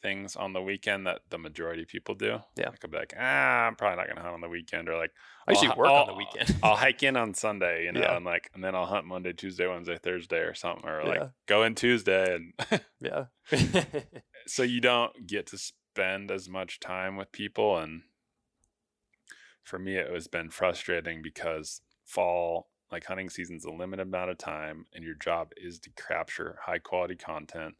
Speaker 3: things on the weekend that the majority of people do.
Speaker 2: Yeah.
Speaker 3: I'll be like, ah, I'm probably not gonna hunt on the weekend, or like
Speaker 2: i usually
Speaker 3: I'll-
Speaker 2: work on the weekend
Speaker 3: I'll *laughs* hike in on Sunday, you know,
Speaker 2: Yeah.
Speaker 3: and like, and then I'll hunt Monday, Tuesday, Wednesday, Thursday, or something, or like
Speaker 2: Yeah.
Speaker 3: go in Tuesday, and *laughs*
Speaker 2: yeah *laughs*
Speaker 3: so you don't get to spend as much time with people. And for me, it has been frustrating because fall, like hunting season's a limited amount of time, and your job is to capture high quality content.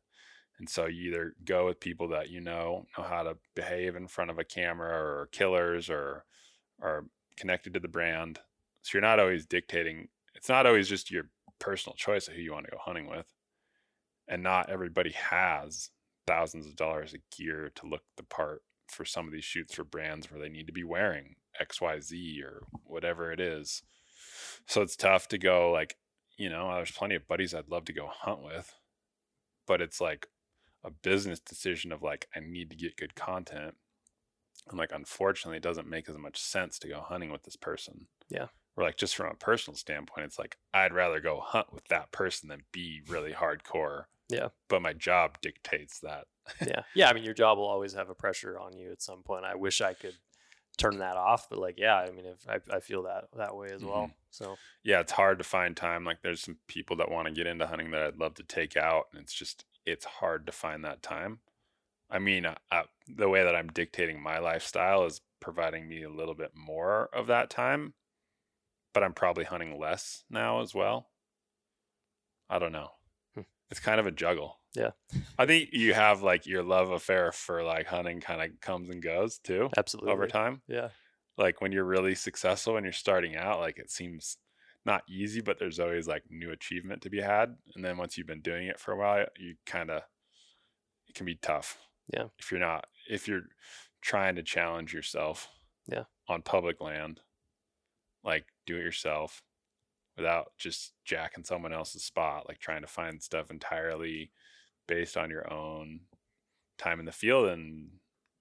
Speaker 3: And so you either go with people that you know know how to behave in front of a camera or killers or are connected to the brand. So you're not always dictating. It's not always just your personal choice of who you want to go hunting with. And not everybody has thousands of dollars of gear to look the part for some of these shoots for brands where they need to be wearing XYZ or whatever it is. So it's tough to go like, you know, there's plenty of buddies I'd love to go hunt with, but it's like a business decision of like, I need to get good content. And like, unfortunately, it doesn't make as much sense to go hunting with this person.
Speaker 2: Yeah.
Speaker 3: Or like, just from a personal standpoint, it's like, I'd rather go hunt with that person than be really hardcore.
Speaker 2: Yeah.
Speaker 3: But my job dictates that. *laughs*
Speaker 2: yeah yeah i mean your job will always have a pressure on you at some point i wish i could turn that off but like yeah i mean if i, I feel that that way as well mm-hmm. so
Speaker 3: yeah, it's hard to find time. Like there's some people that want to get into hunting that I'd love to take out, and it's just it's hard to find that time. I mean, uh, uh, the way that I'm dictating my lifestyle is providing me a little bit more of that time, but I'm probably hunting less now as well. I don't know.
Speaker 2: Hmm.
Speaker 3: It's kind of a juggle.
Speaker 2: Yeah.
Speaker 3: I think you have like your love affair for like hunting kind of comes and goes too
Speaker 2: absolutely
Speaker 3: over time
Speaker 2: yeah
Speaker 3: like when you're really successful and you're starting out like it seems not easy but there's always like new achievement to be had and then once you've been doing it for a while you kind of it can be tough
Speaker 2: Yeah.
Speaker 3: if you're not if you're trying to challenge yourself
Speaker 2: Yeah.
Speaker 3: on public land like do it yourself without just jacking someone else's spot like trying to find stuff entirely based on your own time in the field and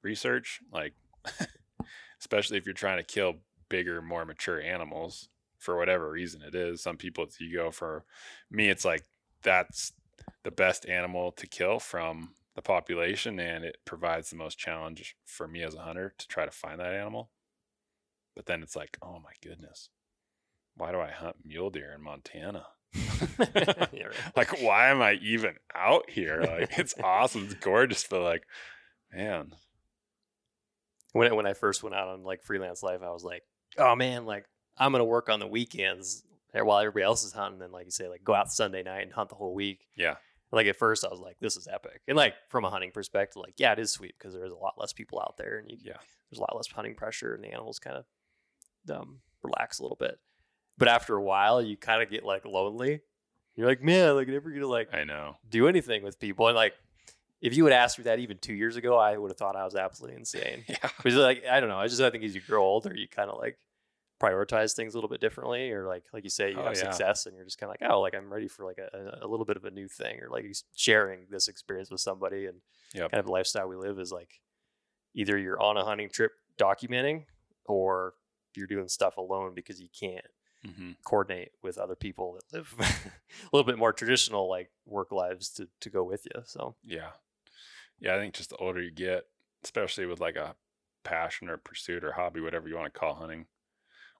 Speaker 3: research like *laughs* especially if you're trying to kill bigger, more mature animals for whatever reason it is. Some people it's ego. For me, it's like that's the best animal to kill from the population, and it provides the most challenge for me as a hunter to try to find that animal. But then it's like, oh my goodness, why do I hunt mule deer in Montana? *laughs* *laughs* like, why am I even out here? Like, it's awesome, it's gorgeous, but like, man,
Speaker 2: when I, when I first went out on like freelance life, I was like, oh man, like I'm gonna work on the weekends while everybody else is hunting, and like you say, like go out Sunday night and hunt the whole week.
Speaker 3: yeah,
Speaker 2: Like at first, I was like, this is epic, and like from a hunting perspective, like yeah, it is sweet because there's a lot less people out there, and you,
Speaker 3: Yeah.
Speaker 2: there's a lot less hunting pressure, and the animals kind of um, relax a little bit. But after a while, you kind of get like lonely. You're like, man, like never gonna like
Speaker 3: I know.
Speaker 2: do anything with people, and like. If you would ask me that even two years ago, I would have thought I was absolutely insane. *laughs*
Speaker 3: Yeah.
Speaker 2: But it's like I don't know. I just I think as you grow older, you kind of like prioritize things a little bit differently, or like like you say, you
Speaker 3: Oh,
Speaker 2: have
Speaker 3: yeah.
Speaker 2: success, and you're just kind of like, oh, like I'm ready for like a, a little bit of a new thing, or like sharing this experience with somebody, and
Speaker 3: Yep.
Speaker 2: kind of the lifestyle we live is like either you're on a hunting trip documenting, or you're doing stuff alone because you can't
Speaker 3: hmm
Speaker 2: coordinate with other people that live *laughs* a little bit more traditional like work lives to to go with you. So
Speaker 3: Yeah. Yeah, I think just the older you get, especially with like a passion or pursuit or hobby, whatever you want to call hunting,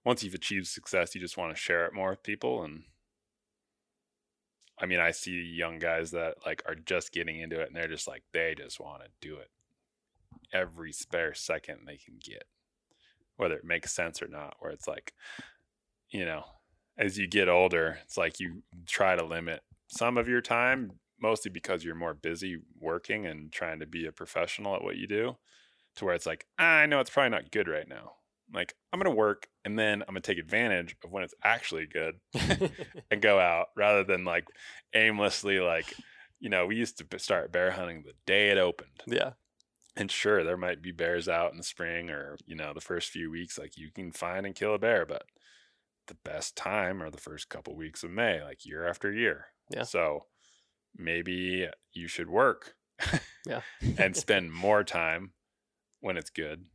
Speaker 3: once you've achieved success, you just want to share it more with people. And I mean, I see young guys that like are just getting into it and they're just like, they just want to do it every spare second they can get, whether it makes sense or not, where it's like, you know, as you get older, it's like you try to limit some of your time mostly because you're more busy working and trying to be a professional at what you do, to where it's like, I know it's probably not good right now. Like, I'm going to work and then I'm going to take advantage of when it's actually good *laughs* and go out rather than like aimlessly, like, you know, we used to start bear hunting the day it opened.
Speaker 2: yeah.
Speaker 3: And sure, there might be bears out in the spring or, you know, the first few weeks, like you can find and kill a bear, but the best time are the first couple weeks of May, like year after year.
Speaker 2: Yeah.
Speaker 3: So maybe you should work
Speaker 2: Yeah. *laughs*
Speaker 3: and spend more time when it's good.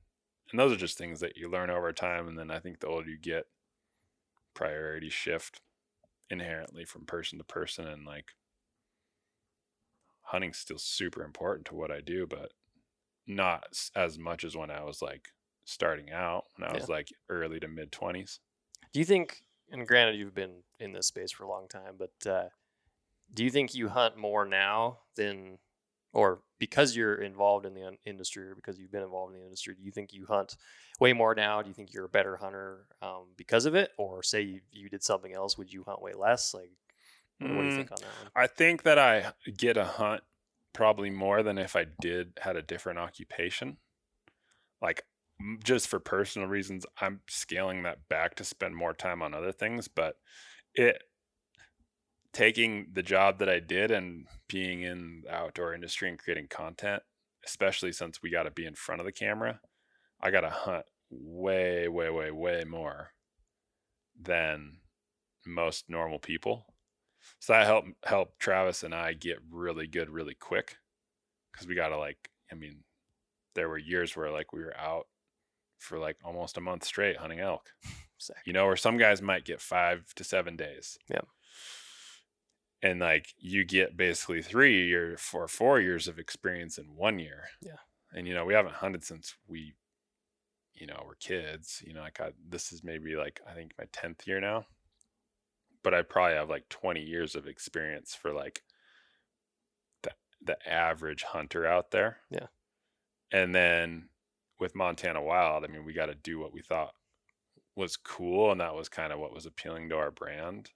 Speaker 3: And those are just things that you learn over time. And then I think the older you get, priorities shift inherently from person to person. And like hunting's still super important to what I do, but not as much as when I was like starting out, when I was like early to mid 20s.
Speaker 2: Do you think, and granted, you've been in this space for a long time, but uh, do you think you hunt more now than, or because you're involved in the un- industry, or because you've been involved in the industry, do you think you hunt way more now? Do you think you're a better hunter um, because of it, or say you, you did something else, would you hunt way less? Like, what do you
Speaker 3: Mm,
Speaker 2: think on that one?
Speaker 3: I think that I get a hunt probably more than if I did had a different occupation. Like just for personal reasons, I'm scaling that back to spend more time on other things, but it taking the job that I did and being in the outdoor industry and creating content, especially since we got to be in front of the camera, I got to hunt way way way way more than most normal people. So that helped help Travis and I get really good really quick because we got to like I mean there were years where like we were out for like almost a month straight hunting elk. *laughs*
Speaker 2: Sick.
Speaker 3: You know, where some guys might get 5 to 7 days.
Speaker 2: Yeah.
Speaker 3: And like you get basically 3 year for 4 years of experience in 1 year.
Speaker 2: Yeah.
Speaker 3: And you know, we haven't hunted since we you know, were kids. You know, like I, this is maybe like I think my 10th year now but I probably have like 20 years of experience for like the the average hunter out there.
Speaker 2: Yeah.
Speaker 3: And then with Montana Wild, I mean, we got to do what we thought was cool and that was kind of what was appealing to our brand.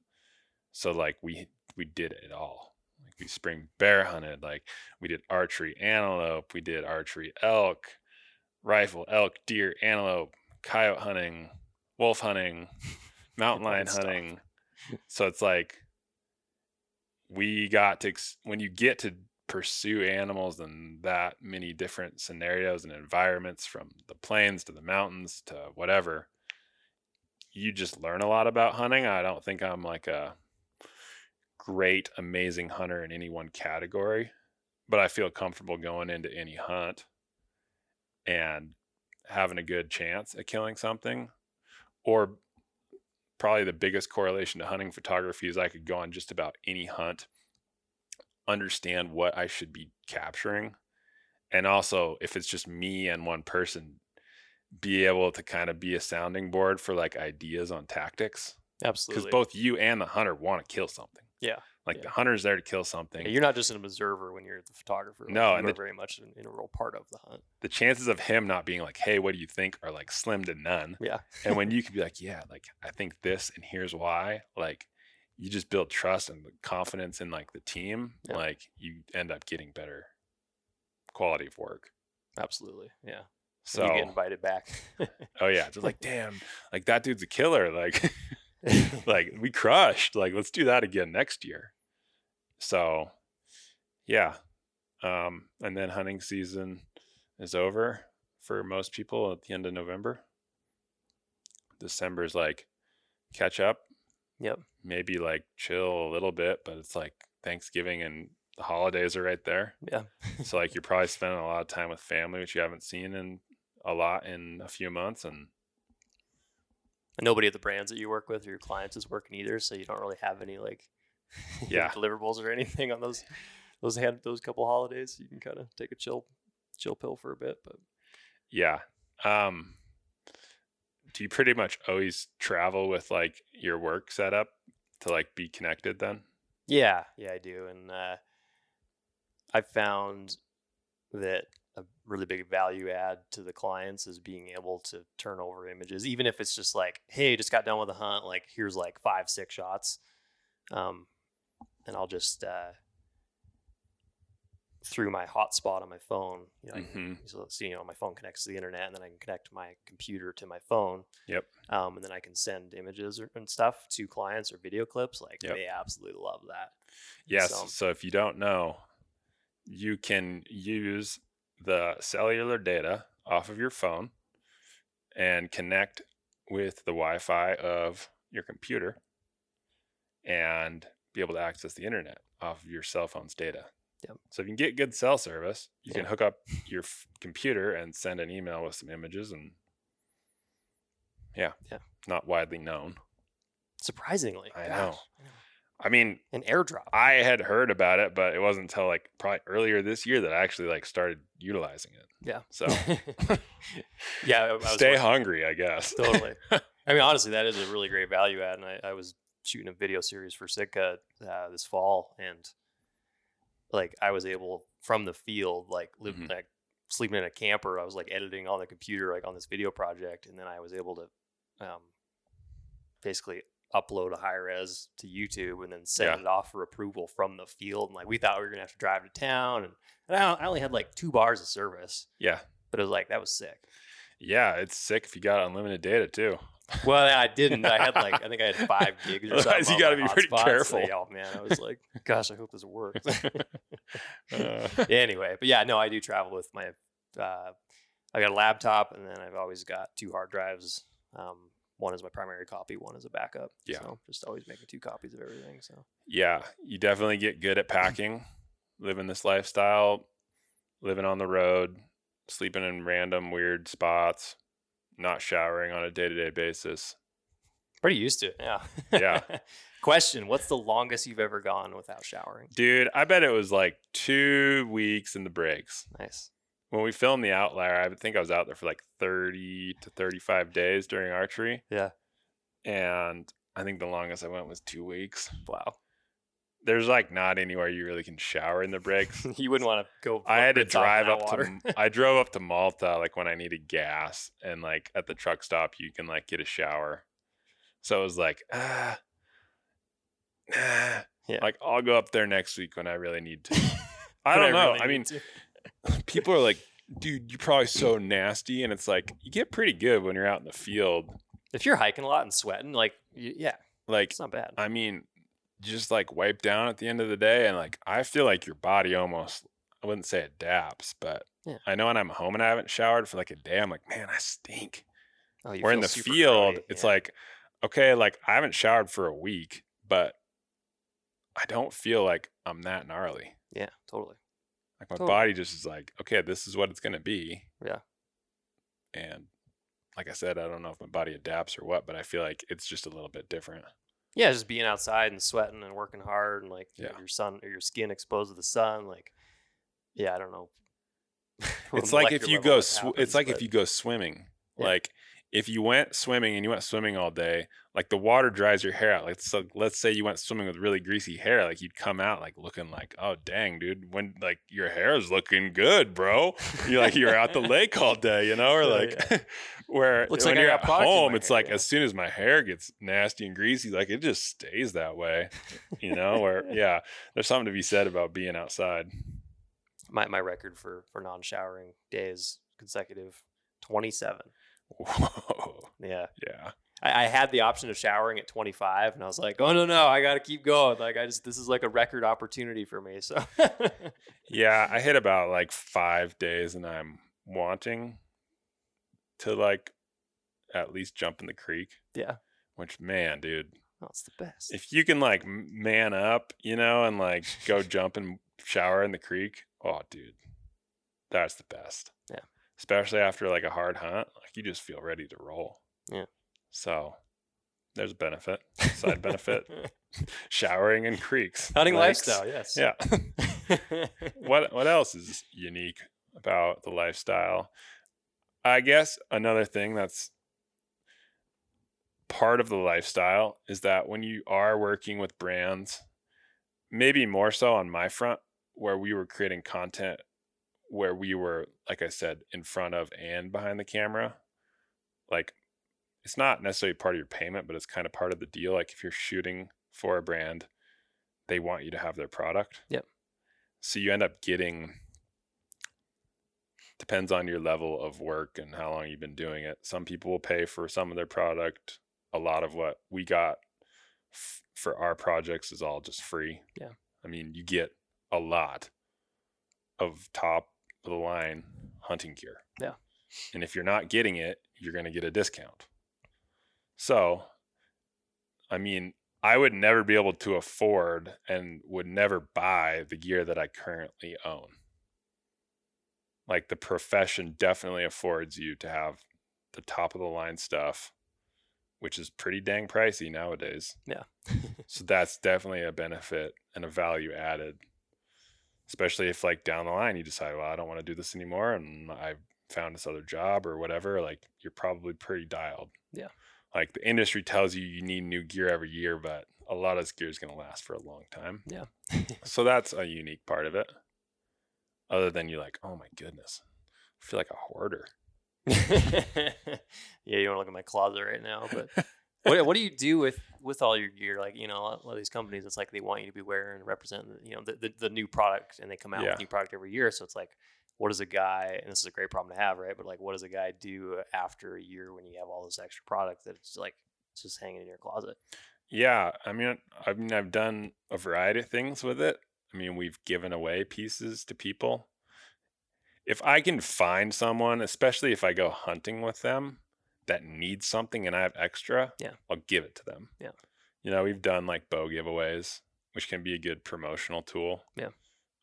Speaker 3: So like we we did it all. Like we spring bear hunted, like we did archery antelope, we did archery elk, rifle elk, deer, antelope, coyote hunting, wolf hunting, *laughs* mountain lion hunting. So it's like we got to when you get to pursue animals in that many different scenarios and environments from the plains to the mountains to whatever you just learn a lot about hunting i don't think i'm like a great amazing hunter in any one category but i feel comfortable going into any hunt and having a good chance at killing something or probably the biggest correlation to hunting photography is I could go on just about any hunt, understand what I should be capturing, and also if it's just me and one person, be able to kind of be a sounding board for like ideas on tactics.
Speaker 2: Absolutely.
Speaker 3: Because both you and the hunter want to kill something.
Speaker 2: Yeah,
Speaker 3: Like
Speaker 2: yeah.
Speaker 3: the hunter's there to kill something.
Speaker 2: Yeah, you're not just an observer when you're the photographer. like,
Speaker 3: No, and the-
Speaker 2: very much an integral part of the hunt.
Speaker 3: the chances of him not being like, hey, what do you think are like slim to none.
Speaker 2: Yeah.
Speaker 3: and when you *laughs* could be like, yeah, like I think this and here's why, like you just build trust and confidence in like the team,
Speaker 2: Yeah.
Speaker 3: like you end up getting better quality of work.
Speaker 2: Absolutely. Yeah.
Speaker 3: So,
Speaker 2: you get invited back.
Speaker 3: oh yeah, *laughs* just like damn, like that dude's a killer. Like, *laughs* *laughs* like we crushed. Like let's do that again next year. So, yeah, um, and then hunting season is over for most people at the end of November. December's like catch up,
Speaker 2: yep.
Speaker 3: maybe like chill a little bit, but it's like Thanksgiving and the holidays are right there.
Speaker 2: Yeah. *laughs*
Speaker 3: So like you're probably spending a lot of time with family, which you haven't seen in a lot in a few months, and
Speaker 2: And nobody at the brands that you work with or your clients is working either, so you don't really have any like *laughs*
Speaker 3: Yeah.
Speaker 2: deliverables or anything on those those hand those couple holidays. You can kind of take a chill chill pill for a bit, but
Speaker 3: yeah. Um, do you pretty much always travel with like your work set up to like be connected then?
Speaker 2: yeah, yeah, I do, and uh, I found that a really big value add to the clients is being able to turn over images, even if it's just like, hey, just got done with a hunt, like here's like five, six shots, um, and I'll just uh, through my hotspot on my phone. You know,
Speaker 3: Mhm.
Speaker 2: so, so, you know, my phone connects to the internet, and then I can connect my computer to my phone.
Speaker 3: Yep.
Speaker 2: Um, and then I can send images or, and stuff to clients or video clips. Like
Speaker 3: Yep.
Speaker 2: they absolutely love that.
Speaker 3: Yes.
Speaker 2: So-
Speaker 3: So. if you don't know, you can use the cellular data off of your phone and connect with the Wi Fi of your computer and be able to access the internet off of your cell phone's data.
Speaker 2: Yep.
Speaker 3: So if you can get good cell service, you can hook up your f- computer and send an email with some images and yeah,
Speaker 2: Yeah.
Speaker 3: not widely known.
Speaker 2: Surprisingly,
Speaker 3: I
Speaker 2: gosh,
Speaker 3: know. I mean,
Speaker 2: An airdrop.
Speaker 3: I had heard about it, but it wasn't until like probably earlier this year that I actually like started utilizing it.
Speaker 2: Yeah.
Speaker 3: So *laughs*
Speaker 2: yeah. I, I was
Speaker 3: stay
Speaker 2: wondering-
Speaker 3: hungry, I guess.
Speaker 2: totally. *laughs* I mean, honestly, that is a really great value add. And I, I was shooting a video series for Sitka uh, this fall, and like I was able from the field, like live,
Speaker 3: Mhm.
Speaker 2: like sleeping in a camper. I was like editing on the computer, like on this video project, and then I was able to um, basically upload a high res to YouTube and then send
Speaker 3: Yeah.
Speaker 2: it off for approval from the field. And like we thought we were gonna have to drive to town, and, and I, I only had like two bars of service,
Speaker 3: yeah.
Speaker 2: but it was like that was sick.
Speaker 3: Yeah, it's sick if you got unlimited data too.
Speaker 2: Well, I didn't. I had like *laughs* I think I had five gigs or *laughs* something.
Speaker 3: you gotta be pretty
Speaker 2: hotspot, so,
Speaker 3: careful.
Speaker 2: yeah, oh man, I was like, gosh, I hope this works. *laughs*
Speaker 3: Uh,
Speaker 2: anyway, but yeah, no, I do travel with my. Uh, I got a laptop, and then I've always got two hard drives. Um, one is my primary copy, one is a backup.
Speaker 3: Yeah.
Speaker 2: so just always making two copies of everything. So
Speaker 3: yeah, you definitely get good at packing, living this lifestyle, living on the road, sleeping in random weird spots, not showering on a day to day basis.
Speaker 2: pretty used to it. Yeah.
Speaker 3: Yeah. *laughs*
Speaker 2: Question: What's the longest you've ever gone without showering?
Speaker 3: Dude, I bet it was like two weeks in the breaks.
Speaker 2: Nice.
Speaker 3: When we filmed the outlier, I think I was out there for like 30 to 35 days during archery.
Speaker 2: Yeah.
Speaker 3: And I think the longest I went was two weeks.
Speaker 2: Wow.
Speaker 3: There's like not anywhere you really can shower in the breaks. *laughs*
Speaker 2: you wouldn't want to go.
Speaker 3: I had to drive up
Speaker 2: water.
Speaker 3: to *laughs* I drove up to Malta like when I needed gas and like at the truck stop you can like get a shower. So it was like ah nah.
Speaker 2: Yeah.
Speaker 3: Like I'll go up there next week when I really need to. *laughs* I don't know.
Speaker 2: really
Speaker 3: I mean. People are like, dude, you're probably *clears throat* so nasty. And it's like, you get pretty good when you're out in the field.
Speaker 2: if you're hiking a lot and sweating, like y- yeah,
Speaker 3: Like,
Speaker 2: it's not bad.
Speaker 3: I mean, just like wipe down at the end of the day. And like, I feel like your body almost, I wouldn't say adapts, but
Speaker 2: Yeah.
Speaker 3: I know when I'm home and I haven't showered for like a day, I'm like, man, I stink.
Speaker 2: Oh,
Speaker 3: Where in the field, it's like, okay, like I haven't showered for a week, but I don't feel like I'm that gnarly.
Speaker 2: yeah, totally.
Speaker 3: Like my
Speaker 2: Totally.
Speaker 3: body just is like, okay, this is what it's gonna be.
Speaker 2: Yeah.
Speaker 3: And like I said, I don't know if my body adapts or what, but I feel like it's just a little bit different.
Speaker 2: Yeah, just being outside and sweating and working hard and like
Speaker 3: Yeah.
Speaker 2: your sun or your skin exposed to the sun, like yeah, I don't know. *laughs*
Speaker 3: It's like if you go sw-
Speaker 2: happens,
Speaker 3: it's like if you go swimming.
Speaker 2: Yeah.
Speaker 3: Like if you went swimming and you went swimming all day, like the water dries your hair out. Like so let's say you went swimming with really greasy hair, like you'd come out like looking like, oh dang, dude, when like your hair is looking good, bro. You're like you're out the lake all day, you know, or *laughs* oh,
Speaker 2: Yeah,
Speaker 3: like *laughs* where
Speaker 2: Looks
Speaker 3: when
Speaker 2: like
Speaker 3: you're at home, it's
Speaker 2: hair,
Speaker 3: like
Speaker 2: yeah.
Speaker 3: as soon as my hair gets nasty and greasy, like it just stays that way. You know, where *laughs* yeah, there's something to be said about being outside.
Speaker 2: my my record for for non showering days consecutive, twenty seven.
Speaker 3: Whoa.
Speaker 2: Yeah,
Speaker 3: Yeah.
Speaker 2: I, I had the option of showering at twenty five, and I was like, oh no no, I got to keep going. Like I just this is like a record opportunity for me. So *laughs*
Speaker 3: Yeah, I hit about like five days and I'm wanting to like at least jump in the creek.
Speaker 2: yeah,
Speaker 3: Which man, dude,
Speaker 2: That's the best.
Speaker 3: if you can like man up, you know, and like go *laughs* jump and shower in the creek, oh dude, that's the best.
Speaker 2: Yeah.
Speaker 3: Especially after like a hard hunt, you just feel ready to roll.
Speaker 2: Yeah.
Speaker 3: So there's a benefit, side benefit, *laughs* showering in creeks.
Speaker 2: Hunting
Speaker 3: lakes.
Speaker 2: lifestyle, yes.
Speaker 3: Yeah. *laughs* what what else is unique about the lifestyle? I guess another thing that's part of the lifestyle is that when you are working with brands, maybe more so on my front, where we were creating content where we were, like I said, in front of and behind the camera, like it's not necessarily part of your payment, but it's kind of part of the deal. Like if you're shooting for a brand, they want you to have their product.
Speaker 2: Yep.
Speaker 3: so you end up getting depends on your level of work and how long you've been doing it. Some people will pay for some of their product. A lot of what we got f- for our projects is all just free.
Speaker 2: Yeah.
Speaker 3: I mean, you get a lot of top of the line hunting gear.
Speaker 2: Yeah.
Speaker 3: And if you're not getting it, you're going to get a discount. So, I mean, I would never be able to afford and would never buy the gear that I currently own. Like the profession definitely affords you to have the top of the line stuff, which is pretty dang pricey nowadays.
Speaker 2: Yeah. *laughs*
Speaker 3: so that's definitely a benefit and a value added. Especially if like down the line you decide, well, I don't want to do this anymore and I found this other job or whatever, like you're probably pretty dialed.
Speaker 2: Yeah.
Speaker 3: Like the industry tells you you need new gear every year, but a lot of this gear is going to last for a long time.
Speaker 2: Yeah. *laughs*
Speaker 3: so that's a unique part of it. Other than you're like, oh my goodness, I feel like a hoarder. *laughs*
Speaker 2: yeah, you want to look at my closet right now, but *laughs* what what do you do with with all your gear? Like you know, a lot, of these companies, it's like they want you to be wearing and represent you know the, the, the new product, and they come out
Speaker 3: Yeah.
Speaker 2: with new product every year. So it's like, what does a guy? And this is a great problem to have, right? But like, what does a guy do after a year when you have all this extra product that it's like it's just hanging in your closet?
Speaker 3: Yeah, I mean, I mean, I've done a variety of things with it. I mean, we've given away pieces to people. If I can find someone, especially if I go hunting with them, that needs something and I have extra,
Speaker 2: Yeah.
Speaker 3: I'll give it to them.
Speaker 2: Yeah.
Speaker 3: You know, we've done like bow giveaways, which can be a good promotional tool.
Speaker 2: Yeah.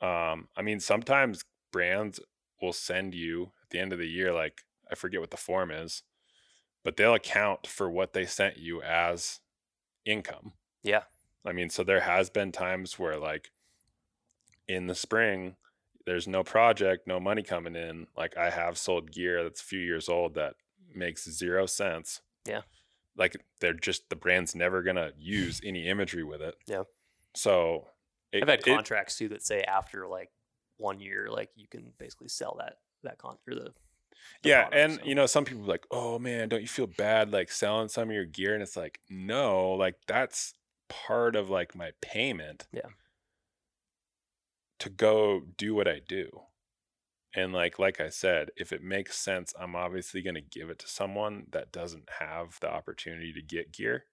Speaker 3: Um, I mean, sometimes brands will send you at the end of the year, like I forget what the form is, but they'll account for what they sent you as income.
Speaker 2: Yeah,
Speaker 3: I mean, so there has been times where like in the spring, there's no project, no money coming in. Like I have sold gear that's a few years old that makes zero sense.
Speaker 2: Yeah.
Speaker 3: Like they're just the brand's never gonna use any imagery with it.
Speaker 2: Yeah.
Speaker 3: So it,
Speaker 2: I've had
Speaker 3: it-
Speaker 2: contracts too that say after like one year, like you can basically sell that that con or the,
Speaker 3: yeah,
Speaker 2: product,
Speaker 3: and
Speaker 2: so.
Speaker 3: you know, some people like, oh man, don't you feel bad like selling some of your gear? And it's like, no, like that's part of like my payment.
Speaker 2: Yeah.
Speaker 3: To go do what I do. And like like I said, if it makes sense, I'm obviously going to give it to someone that doesn't have the opportunity to get gear.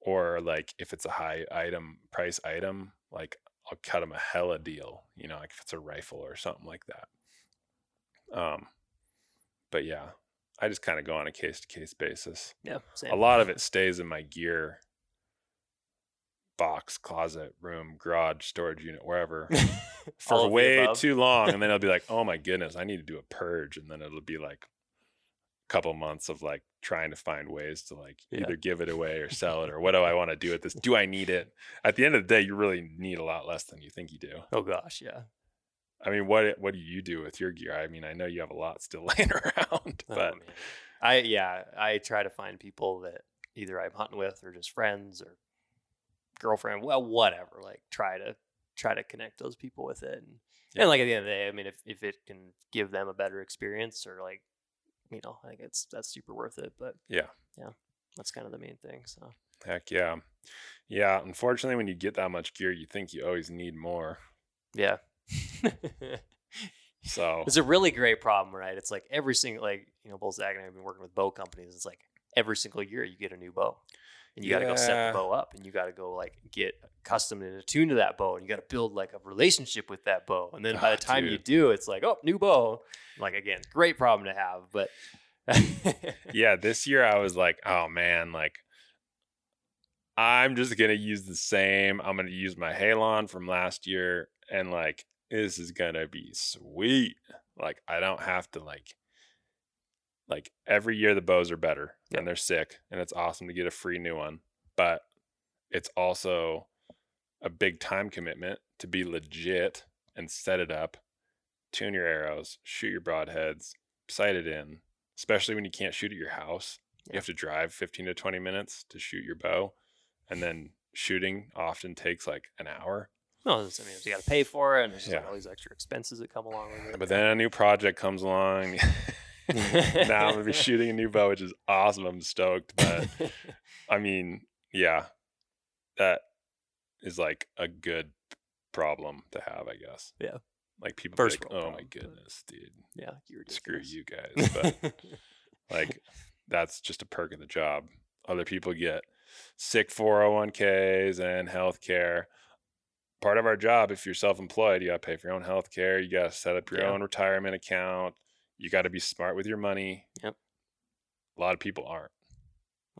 Speaker 3: Or like if it's a high item price item, like I'll cut them a hella deal, you know, like if it's a rifle or something like that. Um but yeah, I just kind of go on a case to case basis.
Speaker 2: yeah, same.
Speaker 3: A lot of it stays in my gear box, closet, room, garage, storage unit, wherever *laughs* for way too long. And then I'll be like, *laughs* oh my goodness, I need to do a purge. And then it'll be like couple months of like trying to find ways to like
Speaker 2: Yeah.
Speaker 3: either give it away or sell it or *laughs* what do I want to do with this? Do I need it? At the end of the day, you really need a lot less than you think you do.
Speaker 2: Oh gosh, yeah.
Speaker 3: I mean, what what do you do with your gear? I mean, I know you have a lot still *laughs* laying around,
Speaker 2: Oh,
Speaker 3: but
Speaker 2: man. I yeah, I try to find people that either I'm hunting with or just friends or girlfriend, well, whatever. Like try to try to connect those people with it, and,
Speaker 3: Yeah.
Speaker 2: and like at the end of the day, I mean, if if it can give them a better experience or like, you know, I think it's that's super worth it. But
Speaker 3: Yeah.
Speaker 2: yeah, that's kind of the main thing. So
Speaker 3: Heck yeah. Yeah. Unfortunately, when you get that much gear, you think you always need more.
Speaker 2: yeah.
Speaker 3: So,
Speaker 2: It's a really great problem, right? It's like every single like you know, Zach and I have been working with bow companies. It's like every single year you get a new bow, and you got to go set the bow up, and you got to go like get accustomed and attuned to that bow, and you got to build like a relationship with that bow. And then by
Speaker 3: Ah,
Speaker 2: the time you do, it's like oh, new bow. Like again, great problem to have, but *laughs*
Speaker 3: yeah, this year I was like, oh man, like, I'm just to use the same. I'm to use my Halon from last year, and like, this is to be sweet. Like, I don't have to, like, like every year the bows are better and they're sick, and it's awesome to get a free new one. But it's also a big time commitment to be legit and set it up, tune your arrows, shoot your broadheads, sight it in, especially when you can't shoot at your house. You have to drive 15 to 20 minutes to shoot your bow. And then shooting often takes like an hour.
Speaker 2: no, I mean, you got to pay for it, and there's just like all these extra expenses that come along with it.
Speaker 3: But then a new project comes along. *laughs* *laughs* now I'm to be *laughs* shooting a new bow, which is awesome. I'm stoked. But *laughs* I mean, yeah, that is like a good problem to have, I guess.
Speaker 2: Yeah.
Speaker 3: Like people
Speaker 2: First
Speaker 3: like, oh my
Speaker 2: problem, but-
Speaker 3: goodness, dude,
Speaker 2: Yeah, you're
Speaker 3: screw you guys. But like that's just a perk of the job. Other people get sick 401ks and health care. Part of our job, if you're self-employed, you got to pay for your own health care. You got to set up your
Speaker 2: Yeah.
Speaker 3: own retirement account. You got to be smart with your money.
Speaker 2: Yep.
Speaker 3: A lot of people aren't.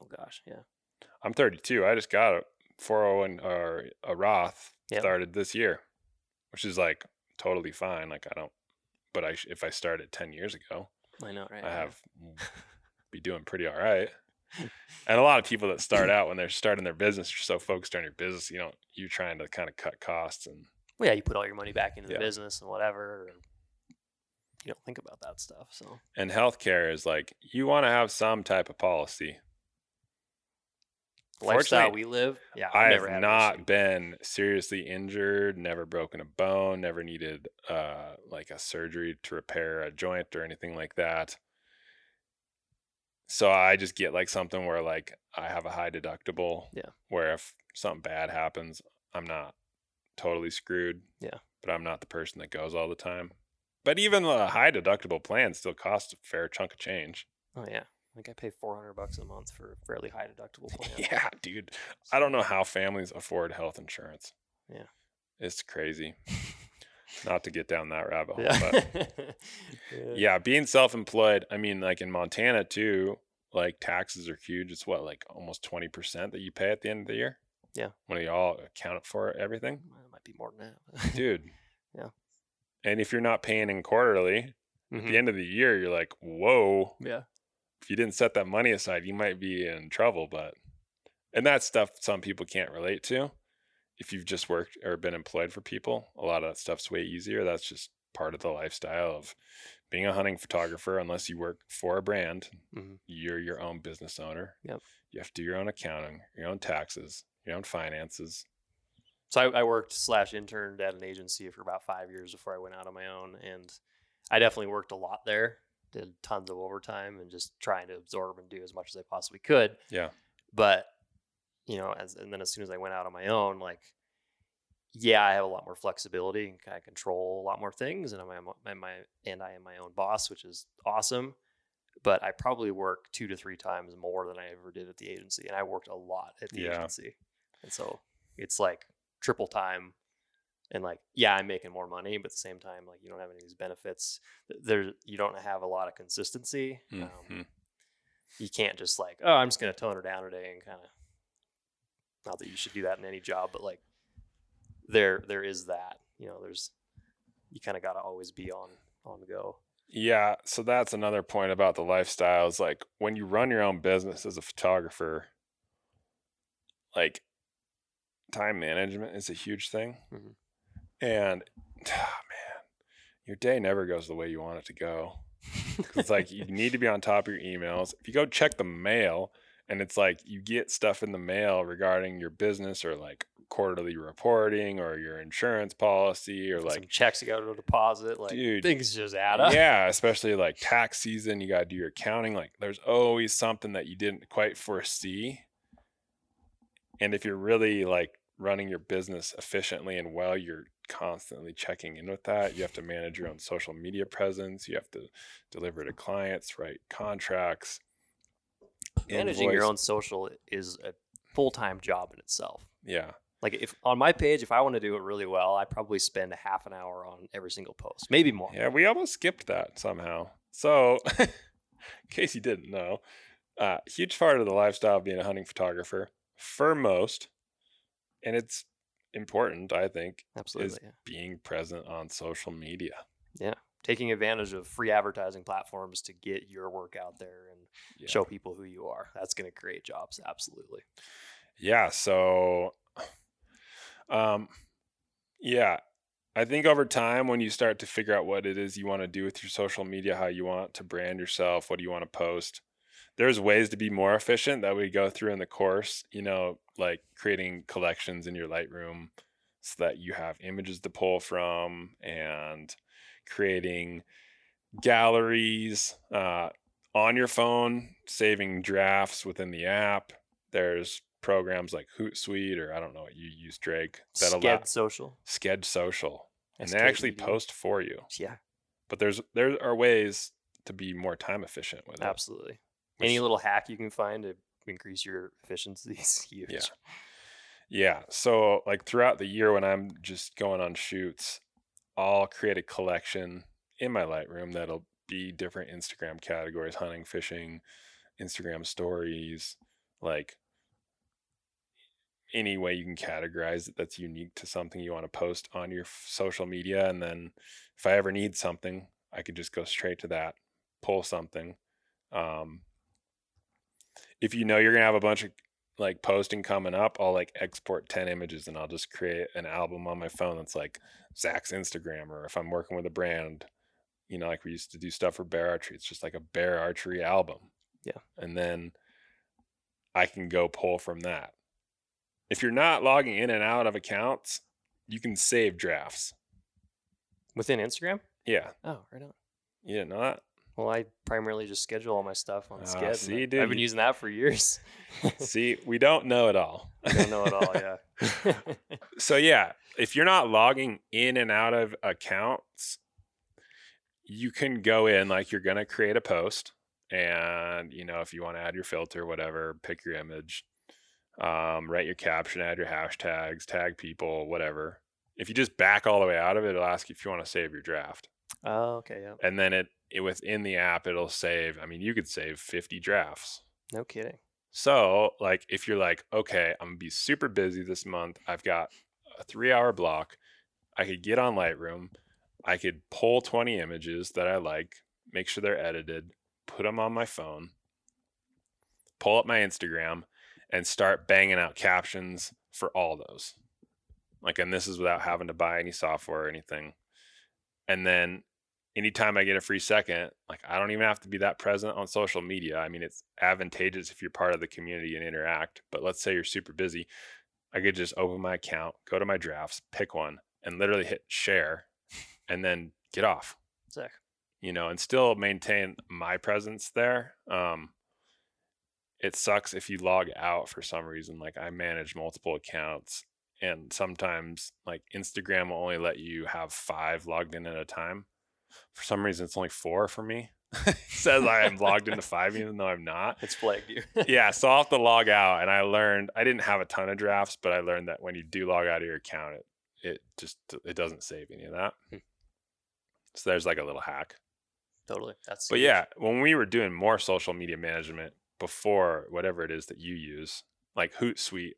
Speaker 2: Oh gosh, yeah.
Speaker 3: I'm 32. I just got a 401 or a Roth
Speaker 2: Yep.
Speaker 3: started this year, which is like totally fine. Like I don't, but I if I started 10 years ago,
Speaker 2: I know, right?
Speaker 3: I have *laughs* be doing pretty all right. And a lot of people that start out when they're starting their business, you're so focused on your business, you know, you're trying to kind of cut costs and
Speaker 2: Well, yeah, you put all your money back into
Speaker 3: Yeah.
Speaker 2: the business and whatever. You don't think about that stuff. So
Speaker 3: and healthcare is like you want to have some type of policy.
Speaker 2: lifestyle we live, yeah, never
Speaker 3: have not been seriously injured, never broken a bone, never needed uh, like a surgery to repair a joint or anything like that. So I just get like something where like I have a high deductible.
Speaker 2: Yeah.
Speaker 3: Where if something bad happens, I'm not totally screwed.
Speaker 2: Yeah.
Speaker 3: But I'm not the person that goes all the time. But even a high deductible plan still costs a fair chunk of change.
Speaker 2: Oh yeah, like I pay four hundred bucks a month for a fairly high deductible *laughs* plan.
Speaker 3: Yeah, dude. I don't know how families afford health insurance.
Speaker 2: Yeah.
Speaker 3: It's crazy. *laughs* Not to get down that rabbit hole,
Speaker 2: Yeah.
Speaker 3: but *laughs* yeah, being self-employed, I mean like in Montana too, like taxes are huge. It's what like almost 20% that you pay at the end of the year?
Speaker 2: Yeah.
Speaker 3: When you all account for everything?
Speaker 2: It might be more than that.
Speaker 3: Dude.
Speaker 2: Yeah.
Speaker 3: And if you're not paying in quarterly, at
Speaker 2: Mhm.
Speaker 3: the end of the year you're like, "Whoa,
Speaker 2: Yeah.
Speaker 3: if you didn't set that money aside, you might be in trouble. But, and that's stuff some people can't relate to. If you've just worked or been employed for people, a lot of that stuff's way easier. That's just part of the lifestyle of being a hunting photographer. Unless you work for a brand,
Speaker 2: Mhm.
Speaker 3: you're your own business owner.
Speaker 2: Yep.
Speaker 3: You have to do your own accounting, your own taxes, your own finances.
Speaker 2: So I, I worked slash interned at an agency for about five years before I went out on my own, and I definitely worked a lot there. Did tons of overtime and just trying to absorb and do as much as I possibly could.
Speaker 3: Yeah.
Speaker 2: But you know, as and then as soon as I went out on my own, like, yeah, I have a lot more flexibility and kind of control a lot more things, and I'm my and I am my own boss, which is awesome. But I probably work two to three times more than I ever did at the agency, and I worked a lot at the
Speaker 3: Yeah.
Speaker 2: agency, and so it's like triple time. And like, yeah, I'm making more money, but at the same time, like, you don't have any of these benefits. There, you don't have a lot of consistency. Um,
Speaker 3: Mhm.
Speaker 2: you can't just like, oh, I'm just gonna tone her down today and kind of. Not that you should do that in any job, but like, there there is that. You know, there's you kind of got to always be on on the go.
Speaker 3: Yeah, so that's another point about the lifestyle is like when you run your own business as a photographer, like time management is a huge thing.
Speaker 2: Mhm.
Speaker 3: And *sighs* ah, man, your day never goes the way you want it to go. *laughs* It's like you need to be on top of your emails. If you go check the mail and it's like you get stuff in the mail regarding your business or like quarterly reporting or your insurance policy or
Speaker 2: Some
Speaker 3: like
Speaker 2: checks you got to deposit, like
Speaker 3: Dude,
Speaker 2: things just add up.
Speaker 3: yeah, especially like tax season, you got to do your accounting. Like, there's always something that you didn't quite foresee. And if you're really like running your business efficiently and well, you're constantly checking in with that. You have to manage your own social media presence. You have to deliver to clients, write contracts.
Speaker 2: Managing your own social is a full time job in itself.
Speaker 3: Yeah.
Speaker 2: Like if on my page, if I want to do it really well, I probably spend a half an hour on every single post, maybe more.
Speaker 3: Yeah, we almost skipped that somehow. So, *laughs* in case you didn't know, uh, huge part of the lifestyle of being a hunting photographer for most, and it's important, I think,
Speaker 2: Absolutely. yeah.
Speaker 3: being present on social media. Yeah.
Speaker 2: Taking advantage of free advertising platforms to get your work out there and
Speaker 3: Yeah.
Speaker 2: show people who you are. That's going to create jobs. Absolutely.
Speaker 3: Yeah. So, um, yeah, I think over time, when you start to figure out what it is you want to do with your social media, how you want to brand yourself, what do you want to post, there's ways to be more efficient that we go through in the course, you know, like creating collections in your Lightroom so that you have images to pull from and creating galleries uh, on your phone, saving drafts within the app. There's programs like Hootsuite or I don't know what you use, Drake. That
Speaker 2: Sked
Speaker 3: allow
Speaker 2: social.
Speaker 3: Sked Social, and they actually post for you.
Speaker 2: Yeah,
Speaker 3: But there's there are ways to be more time efficient with it.
Speaker 2: absolutely. Any little hack you can find to increase your efficiency *laughs* is huge.
Speaker 3: Yeah. Yeah. So like throughout the year when I'm just going on shoots, I'll create a collection in my Lightroom that'll be different Instagram categories, hunting, fishing, Instagram stories, like any way you can categorize it that's unique to something you want to post on your f- social media. And then if I ever need something, I could just go straight to that, pull something. Um, if you know you're gonna have a bunch of like posting coming up, I'll like export 10 images and I'll just create an album on my phone that's like Zach's Instagram. Or if I'm working with a brand, you know, like we used to do stuff for bear archery, it's just like a bear archery album.
Speaker 2: Yeah.
Speaker 3: And then I can go pull from that. If you're not logging in and out of accounts, you can save drafts.
Speaker 2: Within Instagram?
Speaker 3: Yeah.
Speaker 2: Oh, right on.
Speaker 3: You didn't know that?
Speaker 2: Well, I primarily just schedule all my stuff on
Speaker 3: Ah,
Speaker 2: Sked.
Speaker 3: see, dude,
Speaker 2: I've been using that for years. *laughs*
Speaker 3: See, we don't know it all.
Speaker 2: Don't know it all. Yeah. *laughs*
Speaker 3: so yeah, if you're not logging in and out of accounts, you can go in like you're gonna create a post, and you know if you want to add your filter, whatever, pick your image, um, write your caption, add your hashtags, tag people, whatever. If you just back all the way out of it, it'll ask you if you want to save your draft,
Speaker 2: oh, okay. Yeah.
Speaker 3: and then it within the app it'll save. I mean, you could save 50 drafts.
Speaker 2: No kidding.
Speaker 3: So, like, if you're like, okay, I'm gonna be super busy this month, I've got a three hour block, I could get on Lightroom, I could pull 20 images that I like, make sure they're edited, put them on my phone, pull up my Instagram, and start banging out captions for all those. Like, and this is without having to buy any software or anything. And then anytime I get a free second, like I don't even have to be that present on social media. I mean, it's advantageous if you're part of the community and interact. But let's say you're super busy, I could just open my account, go to my drafts, pick one, and literally hit share, and then get off.
Speaker 2: Sick.
Speaker 3: You know, and still maintain my presence there. Um, it sucks if you log out for some reason. Like I manage multiple accounts, and sometimes like Instagram will only let you have five logged in at a time for some reason it's only four for me. *laughs* it says I am logged into five even though I'm not.
Speaker 2: It's flagged you. *laughs*
Speaker 3: Yeah, so I'll have to log out and I learned I didn't have a ton of drafts, but I learned that when you do log out of your account, it it just it doesn't save any of that.
Speaker 2: Hmm.
Speaker 3: So there's like a little hack.
Speaker 2: totally. That's.
Speaker 3: But
Speaker 2: huge.
Speaker 3: yeah, when we were doing more social media management before whatever it is that you use, like Hootsuite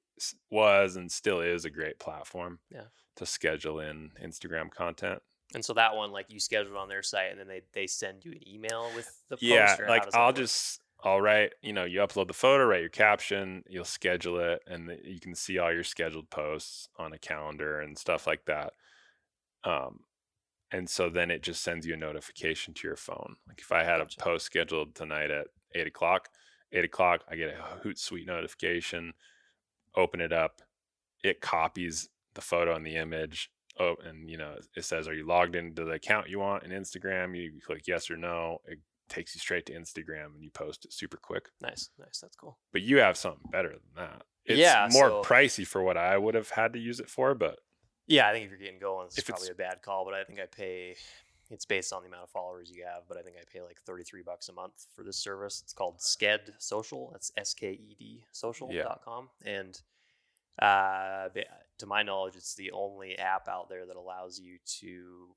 Speaker 3: was and still is a great platform
Speaker 2: Yeah.
Speaker 3: to schedule in Instagram content.
Speaker 2: And so that one, like you scheduled on their site, and then they they send you an email with the post.
Speaker 3: yeah like i'll just i'll write you know you upload the photo write your caption you'll schedule it and you can see all your scheduled posts on a calendar and stuff like that um and so then it just sends you a notification to your phone like if i had
Speaker 2: Gotcha.
Speaker 3: a post scheduled tonight at eight o'clock eight o'clock i get a hootsuite notification open it up it copies the photo and the image oh and you know it says are you logged into the account you want in instagram you click yes or no it takes you straight to instagram and you post it super quick
Speaker 2: nice, nice. That's cool.
Speaker 3: but you have something better than that it's
Speaker 2: Yeah,
Speaker 3: more
Speaker 2: so-
Speaker 3: pricey for what i would have had to use it for but
Speaker 2: Yeah, I think if you're getting going, it's probably a bad call. But I think I pay. It's based on the amount of followers you have, but I think I pay like 33 bucks a month for this service. It's called Sked Social. That's S K E D social.com. And uh, to my knowledge, it's the only app out there that allows you to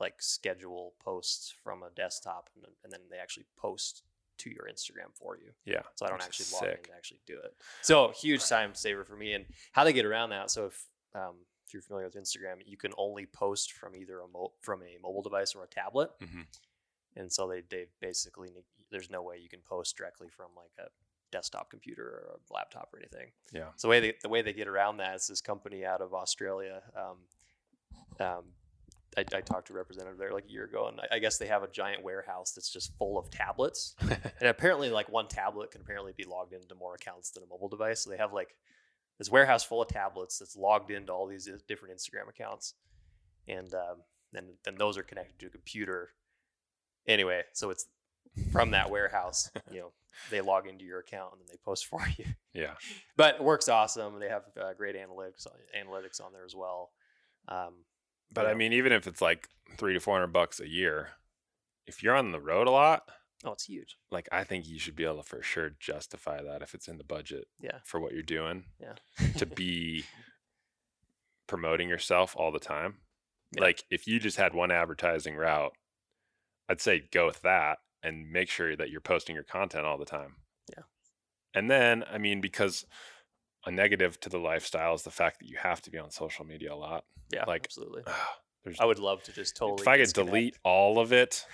Speaker 2: like schedule posts from a desktop and, then- and then they actually post to your Instagram for you.
Speaker 3: yeah
Speaker 2: So I don't actually log
Speaker 3: sick.
Speaker 2: in to actually do it. So huge time saver for me. And how they get around that. So if um, if you're familiar with Instagram, you can only post from either a mo- from a mobile device or a tablet.
Speaker 3: Mhm.
Speaker 2: And so they they basically there's no way you can post directly from like a desktop computer or a laptop or anything.
Speaker 3: yeah
Speaker 2: So the way they, the way they get around that is this company out of Australia. Um, um, I, I talked to a representative there like a year ago, and I, I guess they have a giant warehouse that's just full of tablets. *laughs* and apparently, like one tablet can apparently be logged into more accounts than a mobile device. So they have like this warehouse full of tablets that's logged into all these different Instagram accounts, and um, then then those are connected to a computer. Anyway, so it's from that warehouse. *laughs* You know, they log into your account and then they post *laughs* for you.
Speaker 3: Yeah.
Speaker 2: But it works awesome. They have uh, great analytics analytics on there as well. Um,
Speaker 3: But I mean, even if it's like three to four hundred bucks a year, if you're on the road a lot,
Speaker 2: oh, it's huge.
Speaker 3: like I think you should be able to for sure justify that if it's in the budget
Speaker 2: Yeah.
Speaker 3: for what you're doing
Speaker 2: Yeah.
Speaker 3: to be *laughs* promoting yourself all the time.
Speaker 2: Yeah.
Speaker 3: Like if you just had one advertising route, I'd say go with that and make sure that you're posting your content all the time.
Speaker 2: Yeah.
Speaker 3: And then, I mean, because a negative to the lifestyle is the fact that you have to be on social media a lot.
Speaker 2: Yeah,
Speaker 3: Like,
Speaker 2: absolutely.
Speaker 3: There's
Speaker 2: I would love to just totally.
Speaker 3: if I could
Speaker 2: disconnect.
Speaker 3: delete all of it,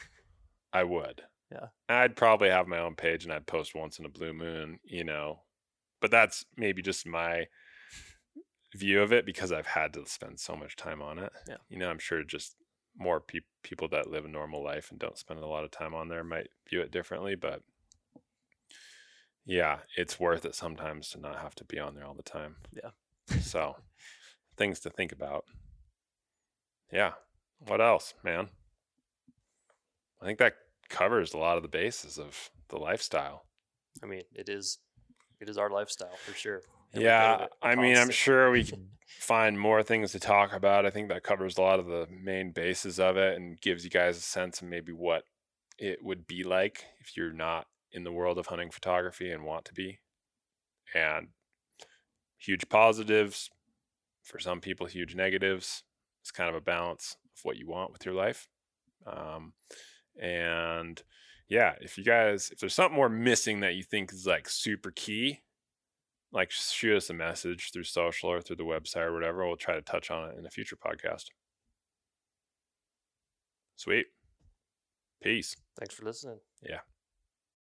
Speaker 3: I would.
Speaker 2: Yeah.
Speaker 3: I'd probably have my own page and I'd post once in a blue moon, you know. But that's maybe just my view of it because I've had to spend so much time on it.
Speaker 2: Yeah.
Speaker 3: You know, I'm sure just more peop people that live a normal life and don't spend a lot of time on there might view it differently, but yeah, it's worth it sometimes to not have to be on there all the time.
Speaker 2: Yeah.
Speaker 3: so, *laughs* things to think about. Yeah. What else, man? I think that covers a lot of the bases of the lifestyle.
Speaker 2: I mean, it is, it is our lifestyle for sure. Every bit of
Speaker 3: Yeah, I mean, I'm sure we could find more things to talk about. I think that covers a lot of the main bases of it and gives you guys a sense of maybe what it would be like if you're not in the world of hunting photography and want to be. And huge positives for some people, huge negatives. It's kind of a balance of what you want with your life. Um, and yeah, if you guys, if there's something more missing that you think is like super key, like shoot us a message through social or through the website or whatever. We'll try to touch on it in a future podcast. Sweet. Peace.
Speaker 2: Thanks for listening.
Speaker 3: Yeah.